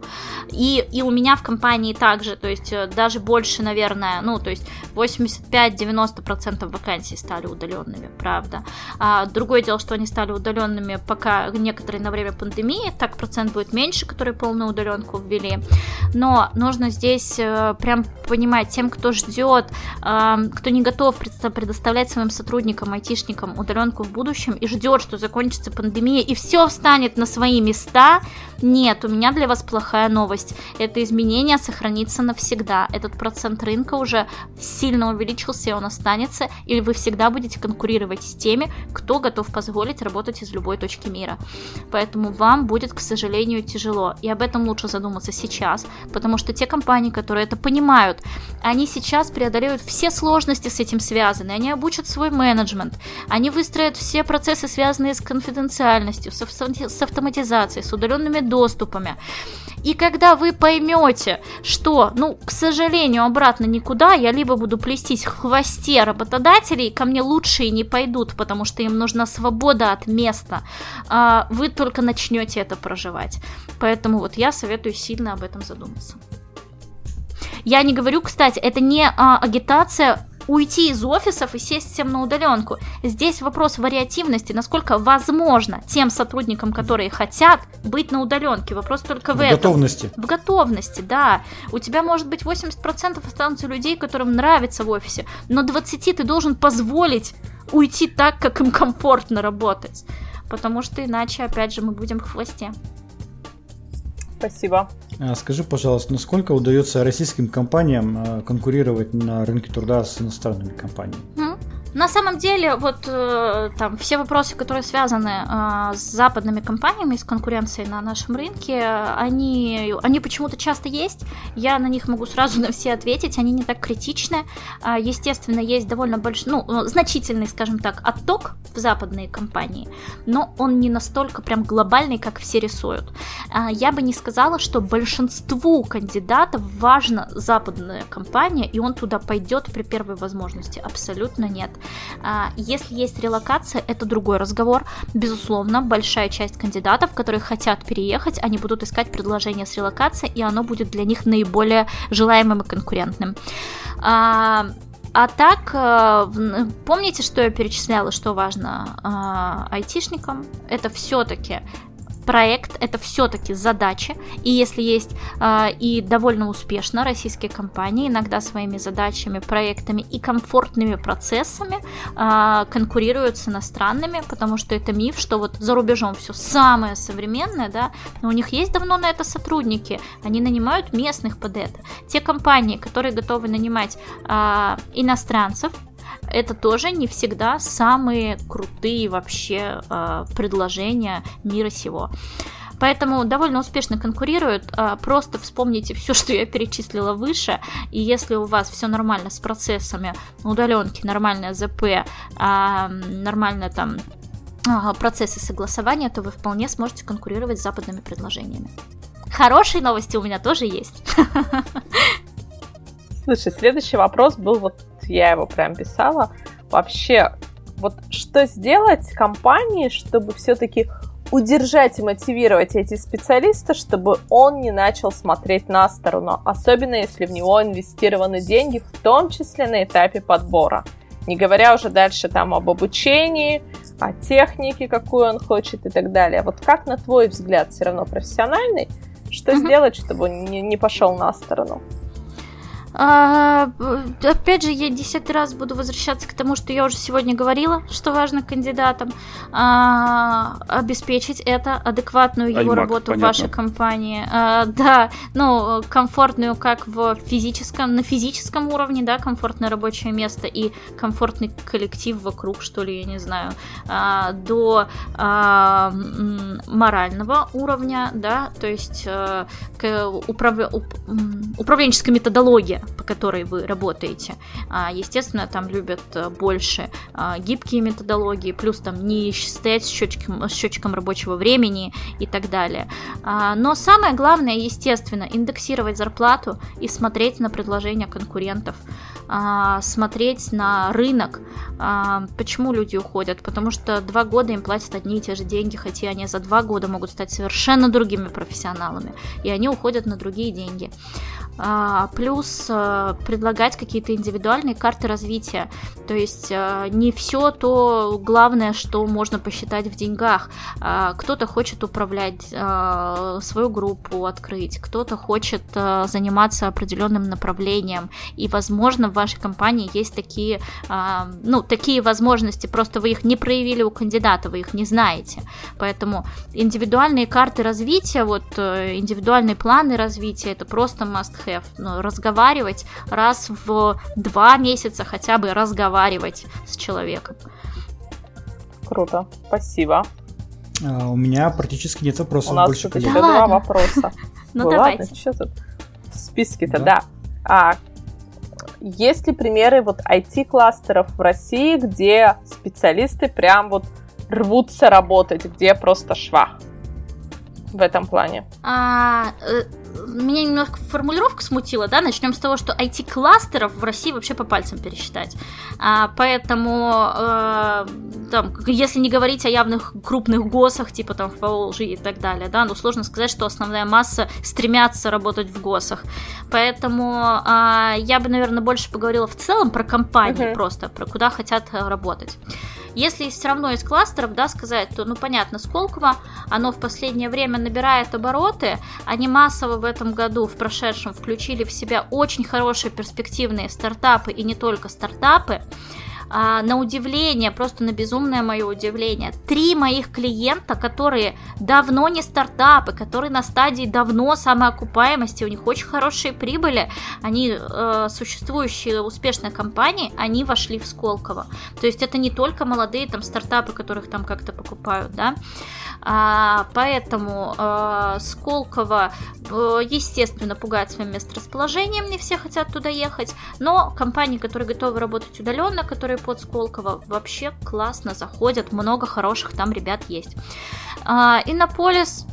И, и у меня в компании также, то есть э, даже больше, наверное, ну, то есть 85-90% вакансий стали удаленными, правда. А, другое дело, что они стали удаленными пока некоторые на время пандемии, так процент будет меньше, которые полную удаленку ввели. Но нужно здесь э, прям понимать тем, кто ждет, э, кто не готов предоставлять своим сотрудникам, айтишникам удаленку удаленку в будущем и ждет, что закончится пандемия и все встанет на свои места, нет, у меня для вас плохая новость. Это изменение сохранится навсегда. Этот процент рынка уже сильно увеличился, и он останется, или вы всегда будете конкурировать с теми, кто готов позволить работать из любой точки мира. Поэтому вам будет, к сожалению, тяжело. И об этом лучше задуматься сейчас, потому что те компании, которые это понимают, они сейчас преодолеют все сложности с этим связаны, они обучат свой менеджмент, они выстроят все процессы, связанные с конфиденциальностью, с автоматизацией, с удаленными доступами. И когда вы поймете, что, ну, к сожалению, обратно никуда, я либо буду плестись в хвосте работодателей, ко мне лучшие не пойдут, потому что им нужна свобода от места, а вы только начнете это проживать. Поэтому вот я советую сильно об этом задуматься. Я не говорю, кстати, это не а, агитация уйти из офисов и сесть всем на удаленку. Здесь вопрос вариативности, насколько возможно тем сотрудникам, которые хотят быть на удаленке. Вопрос только в, в этом. готовности. В готовности, да. У тебя может быть 80% останутся людей, которым нравится в офисе, но 20 ты должен позволить уйти так, как им комфортно работать. Потому что иначе, опять же, мы будем в хвосте. Спасибо. А, скажи, пожалуйста, насколько удается российским компаниям а, конкурировать на рынке труда с иностранными компаниями? На самом деле, вот э, там все вопросы, которые связаны э, с западными компаниями, с конкуренцией на нашем рынке, они, они почему-то часто есть. Я на них могу сразу на все ответить, они не так критичны. Э, естественно, есть довольно большой, ну, значительный, скажем так, отток в западные компании, но он не настолько прям глобальный, как все рисуют. Э, я бы не сказала, что большинству кандидатов важна западная компания, и он туда пойдет при первой возможности. Абсолютно нет. А, если есть релокация, это другой разговор. Безусловно, большая часть кандидатов, которые хотят переехать, они будут искать предложение с релокацией, и оно будет для них наиболее желаемым и конкурентным. А, а так, э, помните, что я перечисляла, что важно а, айтишникам? Это все-таки проект это все-таки задача, и если есть э, и довольно успешно российские компании иногда своими задачами, проектами и комфортными процессами э, конкурируют с иностранными, потому что это миф, что вот за рубежом все самое современное, да, но у них есть давно на это сотрудники, они нанимают местных под это. Те компании, которые готовы нанимать э, иностранцев, это тоже не всегда самые крутые вообще э, предложения мира сего. Поэтому довольно успешно конкурируют. А, просто вспомните все, что я перечислила выше. И если у вас все нормально с процессами, удаленки, нормальное ЗП, а, нормально там процессы согласования, то вы вполне сможете конкурировать с западными предложениями. Хорошие новости у меня тоже есть. Слушай, следующий вопрос был, вот я его прям писала. Вообще, вот что сделать компании, чтобы все-таки удержать и мотивировать эти специалисты, чтобы он не начал смотреть на сторону, особенно если в него инвестированы деньги, в том числе на этапе подбора. Не говоря уже дальше там об обучении, о технике, какую он хочет и так далее. Вот как, на твой взгляд, все равно профессиональный, что сделать, чтобы он не, не пошел на сторону? А, опять же, я десятый раз буду возвращаться к тому, что я уже сегодня говорила, что важно кандидатам а, обеспечить это, адекватную его Аймак, работу понятно. в вашей компании. А, да, ну, комфортную как в физическом, на физическом уровне, да, комфортное рабочее место и комфортный коллектив вокруг, что ли, я не знаю, а, до а, морального уровня, да, то есть а, управ... управленческая методология, по которой вы работаете. А, естественно, там любят э, больше а, гибкие методологии, плюс там не стоять с счетчиком, счетчиком рабочего времени и так далее. А, но самое главное, естественно, индексировать зарплату и смотреть на предложения конкурентов смотреть на рынок. Почему люди уходят? Потому что два года им платят одни и те же деньги, хотя они за два года могут стать совершенно другими профессионалами, и они уходят на другие деньги. А, плюс а, предлагать какие-то индивидуальные карты развития. То есть а, не все то главное, что можно посчитать в деньгах. Кто-то хочет управлять свою группу, открыть, кто-то хочет заниматься определенным направлением. И, возможно, в вашей компании есть такие, ну, такие возможности, просто вы их не проявили у кандидата, вы их не знаете. Поэтому индивидуальные карты развития, вот э, индивидуальные планы развития, это просто must have. Ну, разговаривать раз в два месяца хотя бы разговаривать с человеком. Круто, спасибо. А, у меня практически нет вопросов. У нас больше да два вопроса. Ну давайте. Что тут в списке-то, да. А есть ли примеры вот IT-кластеров в России, где специалисты прям вот рвутся работать, где просто швах в этом плане? А, э, меня немножко формулировка смутила, да, начнем с того, что IT-кластеров в России вообще по пальцам пересчитать. А, поэтому, э, там, если не говорить о явных крупных ГОСах, типа там в Поволжье и так далее, да, ну сложно сказать, что основная масса стремятся работать в ГОСах. Поэтому э, я бы, наверное, больше поговорила в целом про компании uh-huh. просто, про куда хотят работать. Если все равно из кластеров, да, сказать, то, ну, понятно, Сколково, оно в последнее время набирает обороты, они массово в этом году, в прошедшем, включили в себя очень хорошие перспективные стартапы и не только стартапы, а, на удивление, просто на безумное мое удивление, три моих клиента, которые давно не стартапы, которые на стадии давно самоокупаемости, у них очень хорошие прибыли, они э, существующие успешные компании, они вошли в Сколково. То есть это не только молодые там стартапы, которых там как-то покупают, да, а, поэтому э, Сколково, э, естественно, пугает своим месторасположением, не все хотят туда ехать, но компании, которые готовы работать удаленно, которые под Сколково, вообще классно заходят, много хороших там ребят есть. А, Иннополис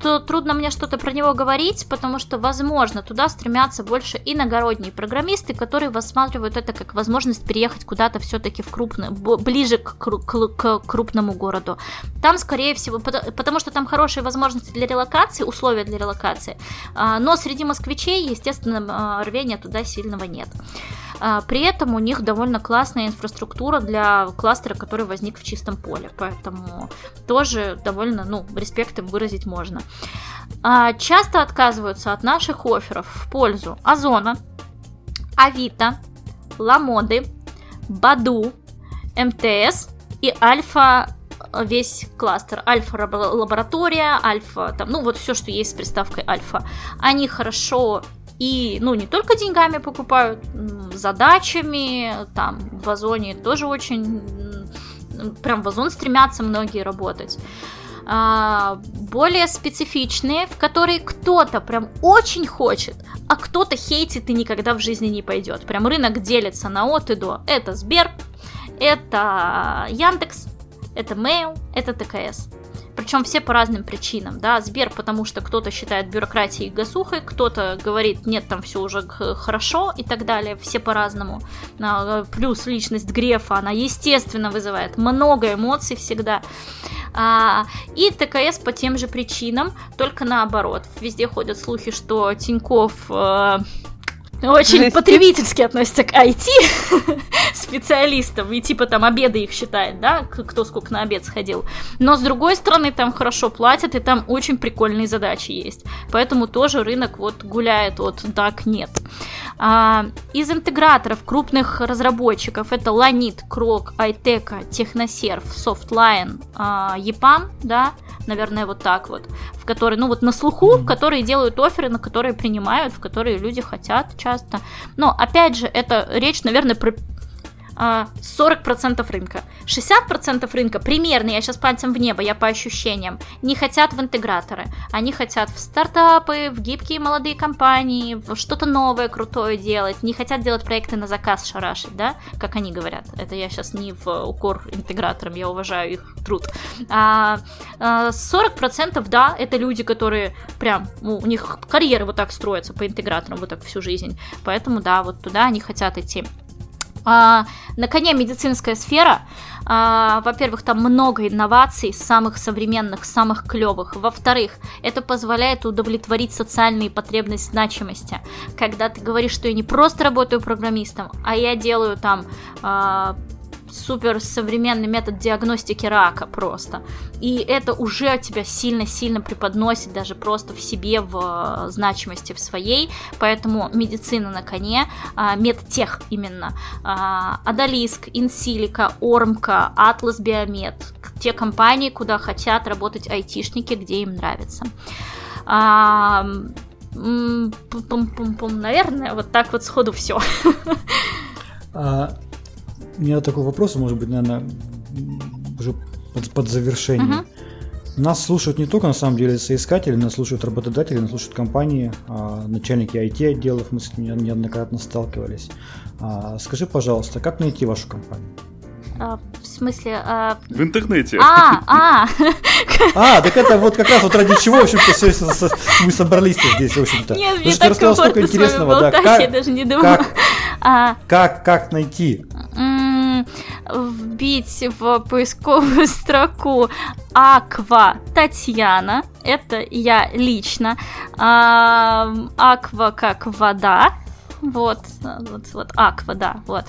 то трудно мне что-то про него говорить, потому что, возможно, туда стремятся больше иногородние программисты, которые рассматривают это как возможность переехать куда-то все-таки в крупный, ближе к, к, к крупному городу. Там, скорее всего, потому что там хорошие возможности для релокации, условия для релокации, а, но среди москвичей, естественно, а, рвения туда сильного нет. А, при этом у них довольно классная инфраструктура для кластера, который возник в чистом поле. Поэтому тоже довольно, ну, респектом выразить можно. А, часто отказываются от наших офферов в пользу Озона, Авито, Ламоды, Баду, МТС и Альфа весь кластер. Альфа-лаборатория, альфа, там, ну вот все, что есть с приставкой альфа. Они хорошо и, ну, не только деньгами покупают, задачами, там, в Озоне тоже очень, прям в Озон стремятся многие работать. а, более специфичные, в которые кто-то прям очень хочет, а кто-то хейтит и никогда в жизни не пойдет. Прям рынок делится на от и до. Это Сбер, это Яндекс, это Mail, это ТКС. Причем все по разным причинам, да, Сбер, потому что кто-то считает бюрократией гасухой, кто-то говорит, нет, там все уже хорошо и так далее, все по-разному. А, плюс личность Грефа, она, естественно, вызывает много эмоций всегда. А, и ТКС по тем же причинам, только наоборот. Везде ходят слухи, что Тиньков э, очень Жестик. потребительски относится к IT специалистам и типа там обеды их считает, да, кто сколько на обед сходил. Но с другой стороны там хорошо платят и там очень прикольные задачи есть. Поэтому тоже рынок вот гуляет от так нет. А, из интеграторов крупных разработчиков это Lanit, Крок, Айтека, Техносерв, Softline, а, EPAM, да, наверное, вот так вот, в которые, ну вот на слуху, в которые делают оферы, на которые принимают, в которые люди хотят часто. Но опять же, это речь, наверное, про 40% а, рынка. 60% рынка, примерно, я сейчас пальцем в небо, я по ощущениям, не хотят в интеграторы. Они хотят в стартапы, в гибкие молодые компании, в что-то новое, крутое делать. Не хотят делать проекты на заказ шарашить, да, как они говорят. Это я сейчас не в укор интеграторам, я уважаю их труд. А, 40% а, да, это люди, которые прям, ну, у них карьера вот так строится по интеграторам вот так всю жизнь. Поэтому да, вот туда они хотят идти. А, на коне медицинская сфера. А, во-первых, там много инноваций, самых современных, самых клевых. Во-вторых, это позволяет удовлетворить социальные потребности значимости. Когда ты говоришь, что я не просто работаю программистом, а я делаю там а, супер современный метод диагностики рака просто. И это уже тебя сильно-сильно преподносит даже просто в себе, в э, значимости в своей. Поэтому медицина на коне, а, медтех именно, а, Адалиск, Инсилика, Ормка, Атлас Биомед, те компании, куда хотят работать айтишники, где им нравится. А, наверное, вот так вот сходу все. У меня такой вопрос, может быть, наверное, уже под, под завершение. Uh-huh. Нас слушают не только на самом деле соискатели, нас слушают работодатели, нас слушают компании, а, начальники IT-отделов, мы с этим неоднократно сталкивались. А, скажи, пожалуйста, как найти вашу компанию? А, в смысле... А... В интернете. А, а! А, так это вот как раз вот ради чего, в общем-то, все, мы собрались здесь, в общем-то. Нет, мне так комфортно с вами болтать, да, как, я даже не думала. Как, а, как, как найти? Вбить в поисковую строку Аква Татьяна, это я лично, Аква как вода, вот, вот, вот, Аква, да, вот.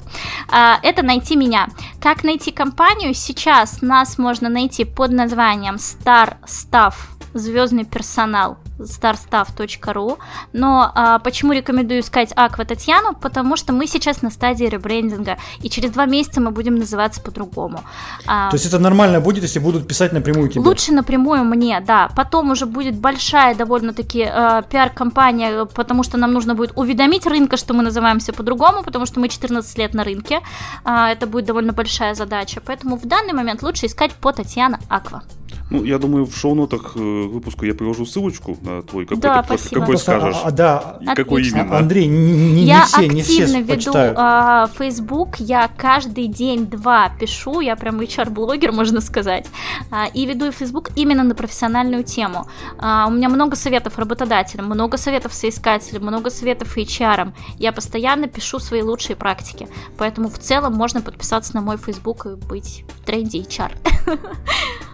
А, это найти меня. Как найти компанию? Сейчас нас можно найти под названием Star Staff звездный персонал starstaff.ru. Но а, почему рекомендую искать Аква Татьяну? Потому что мы сейчас на стадии ребрендинга, и через два месяца мы будем называться по-другому. А, То есть это нормально будет, если будут писать напрямую тебе? Лучше напрямую мне, да. Потом уже будет большая довольно-таки э, пиар-компания, потому что нам нужно будет уведомить рынка, что мы называемся по-другому, потому что мы 14 лет на рынке. Э, это будет довольно большая задача. Поэтому в данный момент лучше искать по Татьяна Аква. Ну, я думаю, в шоу-нотах э, выпуска я приложу ссылочку на твой какой да, спасибо. какой скажешь. А, да. И какой именно. Андрей, не, не, я не все, не все активно веду а, Facebook, я каждый день-два пишу, я прям HR-блогер, можно сказать, а, и веду Facebook именно на профессиональную тему. А, у меня много советов работодателям, много советов соискателям, много советов HR. Я постоянно пишу свои лучшие практики, поэтому в целом можно подписаться на мой Facebook и быть в тренде HR.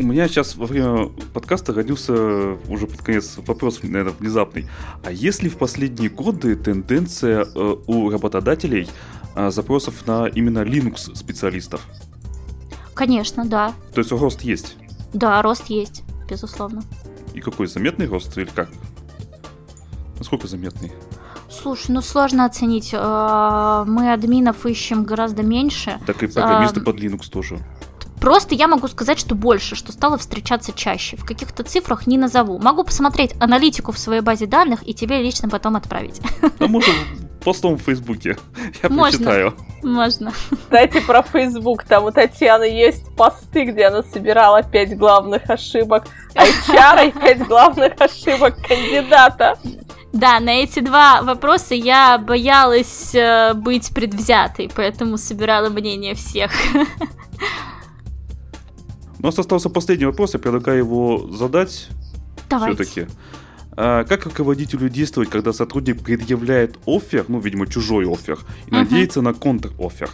У меня сейчас во время подкаста родился уже под конец вопрос, наверное, внезапный. А есть ли в последние годы тенденция э, у работодателей э, запросов на именно Linux специалистов? Конечно, да. То есть рост есть? Да, рост есть, безусловно. И какой заметный рост или как? Насколько заметный? Слушай, ну сложно оценить. Э, мы админов ищем гораздо меньше. Так и программисты под Linux тоже. Просто я могу сказать, что больше, что стало встречаться чаще. В каких-то цифрах не назову. Могу посмотреть аналитику в своей базе данных и тебе лично потом отправить. А может, постом в Фейсбуке. Я Можно. прочитаю. Можно. Кстати, про Facebook. Там у Татьяны есть посты, где она собирала пять главных ошибок HR и пять главных ошибок кандидата. Да, на эти два вопроса я боялась э, быть предвзятой, поэтому собирала мнение всех. У нас остался последний вопрос, я предлагаю его задать все-таки. А, как руководителю действовать, когда сотрудник предъявляет офер, ну, видимо, чужой офер, и Мгм. надеется на контр-офер?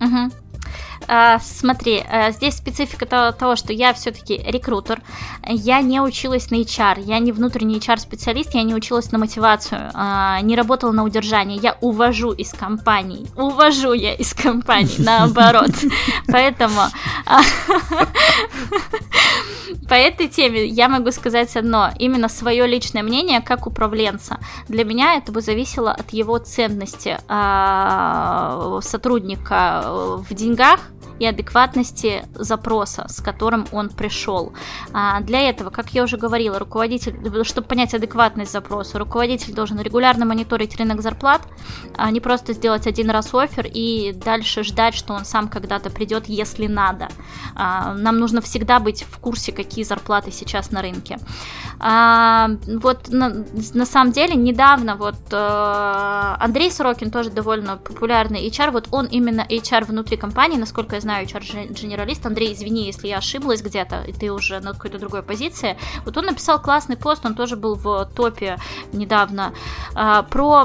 Мгм. А, смотри, а, здесь специфика то- того, что я все-таки рекрутер, я не училась на HR, я не внутренний HR-специалист, я не училась на мотивацию, а, не работала на удержание, я увожу из компаний, увожу я из компаний, наоборот. Поэтому а, по этой теме я могу сказать одно, именно свое личное мнение как управленца. Для меня это бы зависело от его ценности сотрудника э, в деньгах и адекватности запроса, с которым он пришел. А, Для этого, как я уже говорила, руководитель, чтобы понять адекватность запроса, руководитель должен регулярно мониторить рынок зарплат, а не просто сделать один раз офер и дальше ждать, что он сам когда-то придет, если надо. А, Нам нужно всегда быть в курсе, какие зарплаты сейчас на рынке. А, Вот на, на самом деле недавно вот э, Андрей Сорокин тоже довольно популярный HR, вот он именно HR внутри компании, насколько я знаю, HR-генералист. Андрей, извини, если я ошиблась где-то, и ты уже на какой-то другой позиции. Вот он написал классный пост, он тоже был в топе недавно, а, про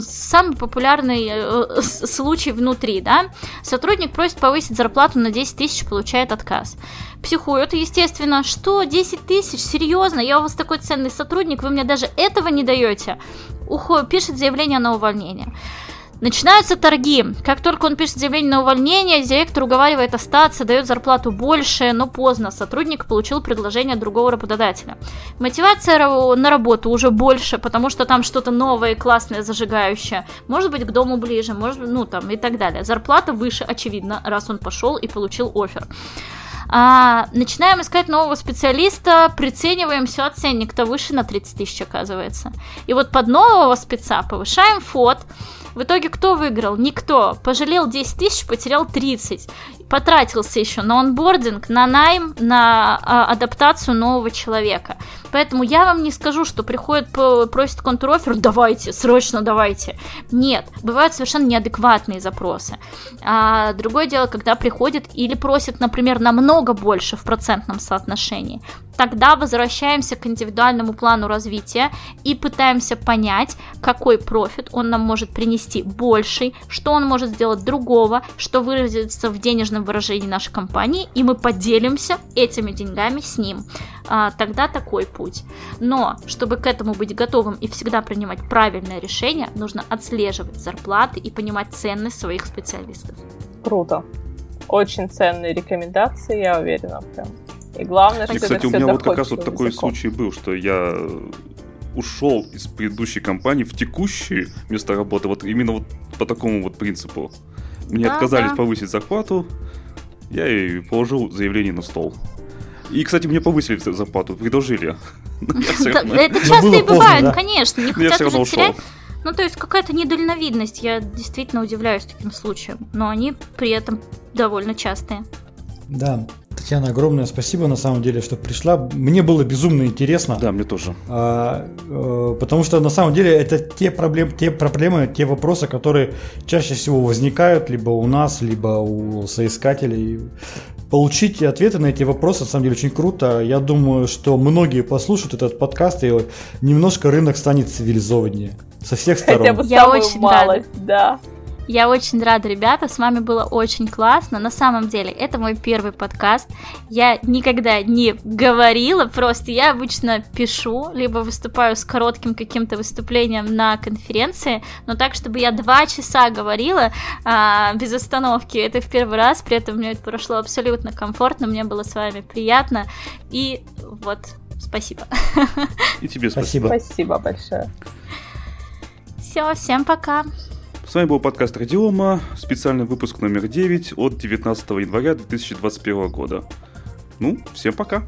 самый популярный э, случай внутри, да. Сотрудник просит повысить зарплату на 10 тысяч, получает отказ. Психует, естественно, что 10 тысяч, серьезно, я у вас такой ценный сотрудник, вы мне даже этого не даете. Ухо, пишет заявление на увольнение. Начинаются торги. Как только он пишет заявление на увольнение, директор уговаривает остаться, дает зарплату больше, но поздно. Сотрудник получил предложение другого работодателя. Мотивация на работу уже больше, потому что там что-то новое, классное, зажигающее. Может быть, к дому ближе, может, ну там и так далее. Зарплата выше, очевидно, раз он пошел и получил офер. А, начинаем искать нового специалиста, прицениваем все, ценник-то выше на 30 тысяч оказывается. И вот под нового спеца повышаем фот. В итоге кто выиграл? Никто. Пожалел 10 тысяч, потерял 30. Потратился еще на онбординг, на найм, на а, адаптацию нового человека. Поэтому я вам не скажу, что приходит, просит контрофер, давайте, срочно давайте. Нет, бывают совершенно неадекватные запросы. А другое дело, когда приходит или просит, например, намного больше в процентном соотношении. Тогда возвращаемся к индивидуальному плану развития и пытаемся понять, какой профит он нам может принести больший, что он может сделать другого, что выразится в денежном выражении нашей компании, и мы поделимся этими деньгами с ним. А, тогда такой путь. Но, чтобы к этому быть готовым и всегда принимать правильное решение, нужно отслеживать зарплаты и понимать ценность своих специалистов. Круто. Очень ценные рекомендации, я уверена, прям. И главное, И, что кстати, у меня вот как раз вот такой языком. случай был, что я ушел из предыдущей компании в текущее место работы, вот именно вот по такому вот принципу. Мне Да, отказались да. повысить зарплату, я и положил заявление на стол. И, кстати, мне повысили зарплату, предложили. Это часто и бывает, конечно, не хотят уже терять. Ну, то есть какая-то недальновидность, я действительно удивляюсь таким случаям, но они при этом довольно частые. Да, Татьяна, огромное спасибо на самом деле, что пришла. Мне было безумно интересно. Да, мне тоже. А, э, потому что на самом деле это те проблемы, те проблемы, те вопросы, которые чаще всего возникают либо у нас, либо у соискателей. Получить ответы на эти вопросы на самом деле очень круто. Я думаю, что многие послушают этот подкаст и немножко рынок станет цивилизованнее со всех сторон. Хотя бы Я самую очень малость, да. Я очень рада, ребята, с вами было очень классно. На самом деле, это мой первый подкаст. Я никогда не говорила, просто я обычно пишу, либо выступаю с коротким каким-то выступлением на конференции, но так, чтобы я два часа говорила а, без остановки, это в первый раз, при этом мне это прошло абсолютно комфортно, мне было с вами приятно, и вот, спасибо. И тебе спасибо. Спасибо. Спасибо большое. Все, всем пока. С вами был подкаст Радиома, специальный выпуск номер 9 от 19 января 2021 года. Ну, всем пока.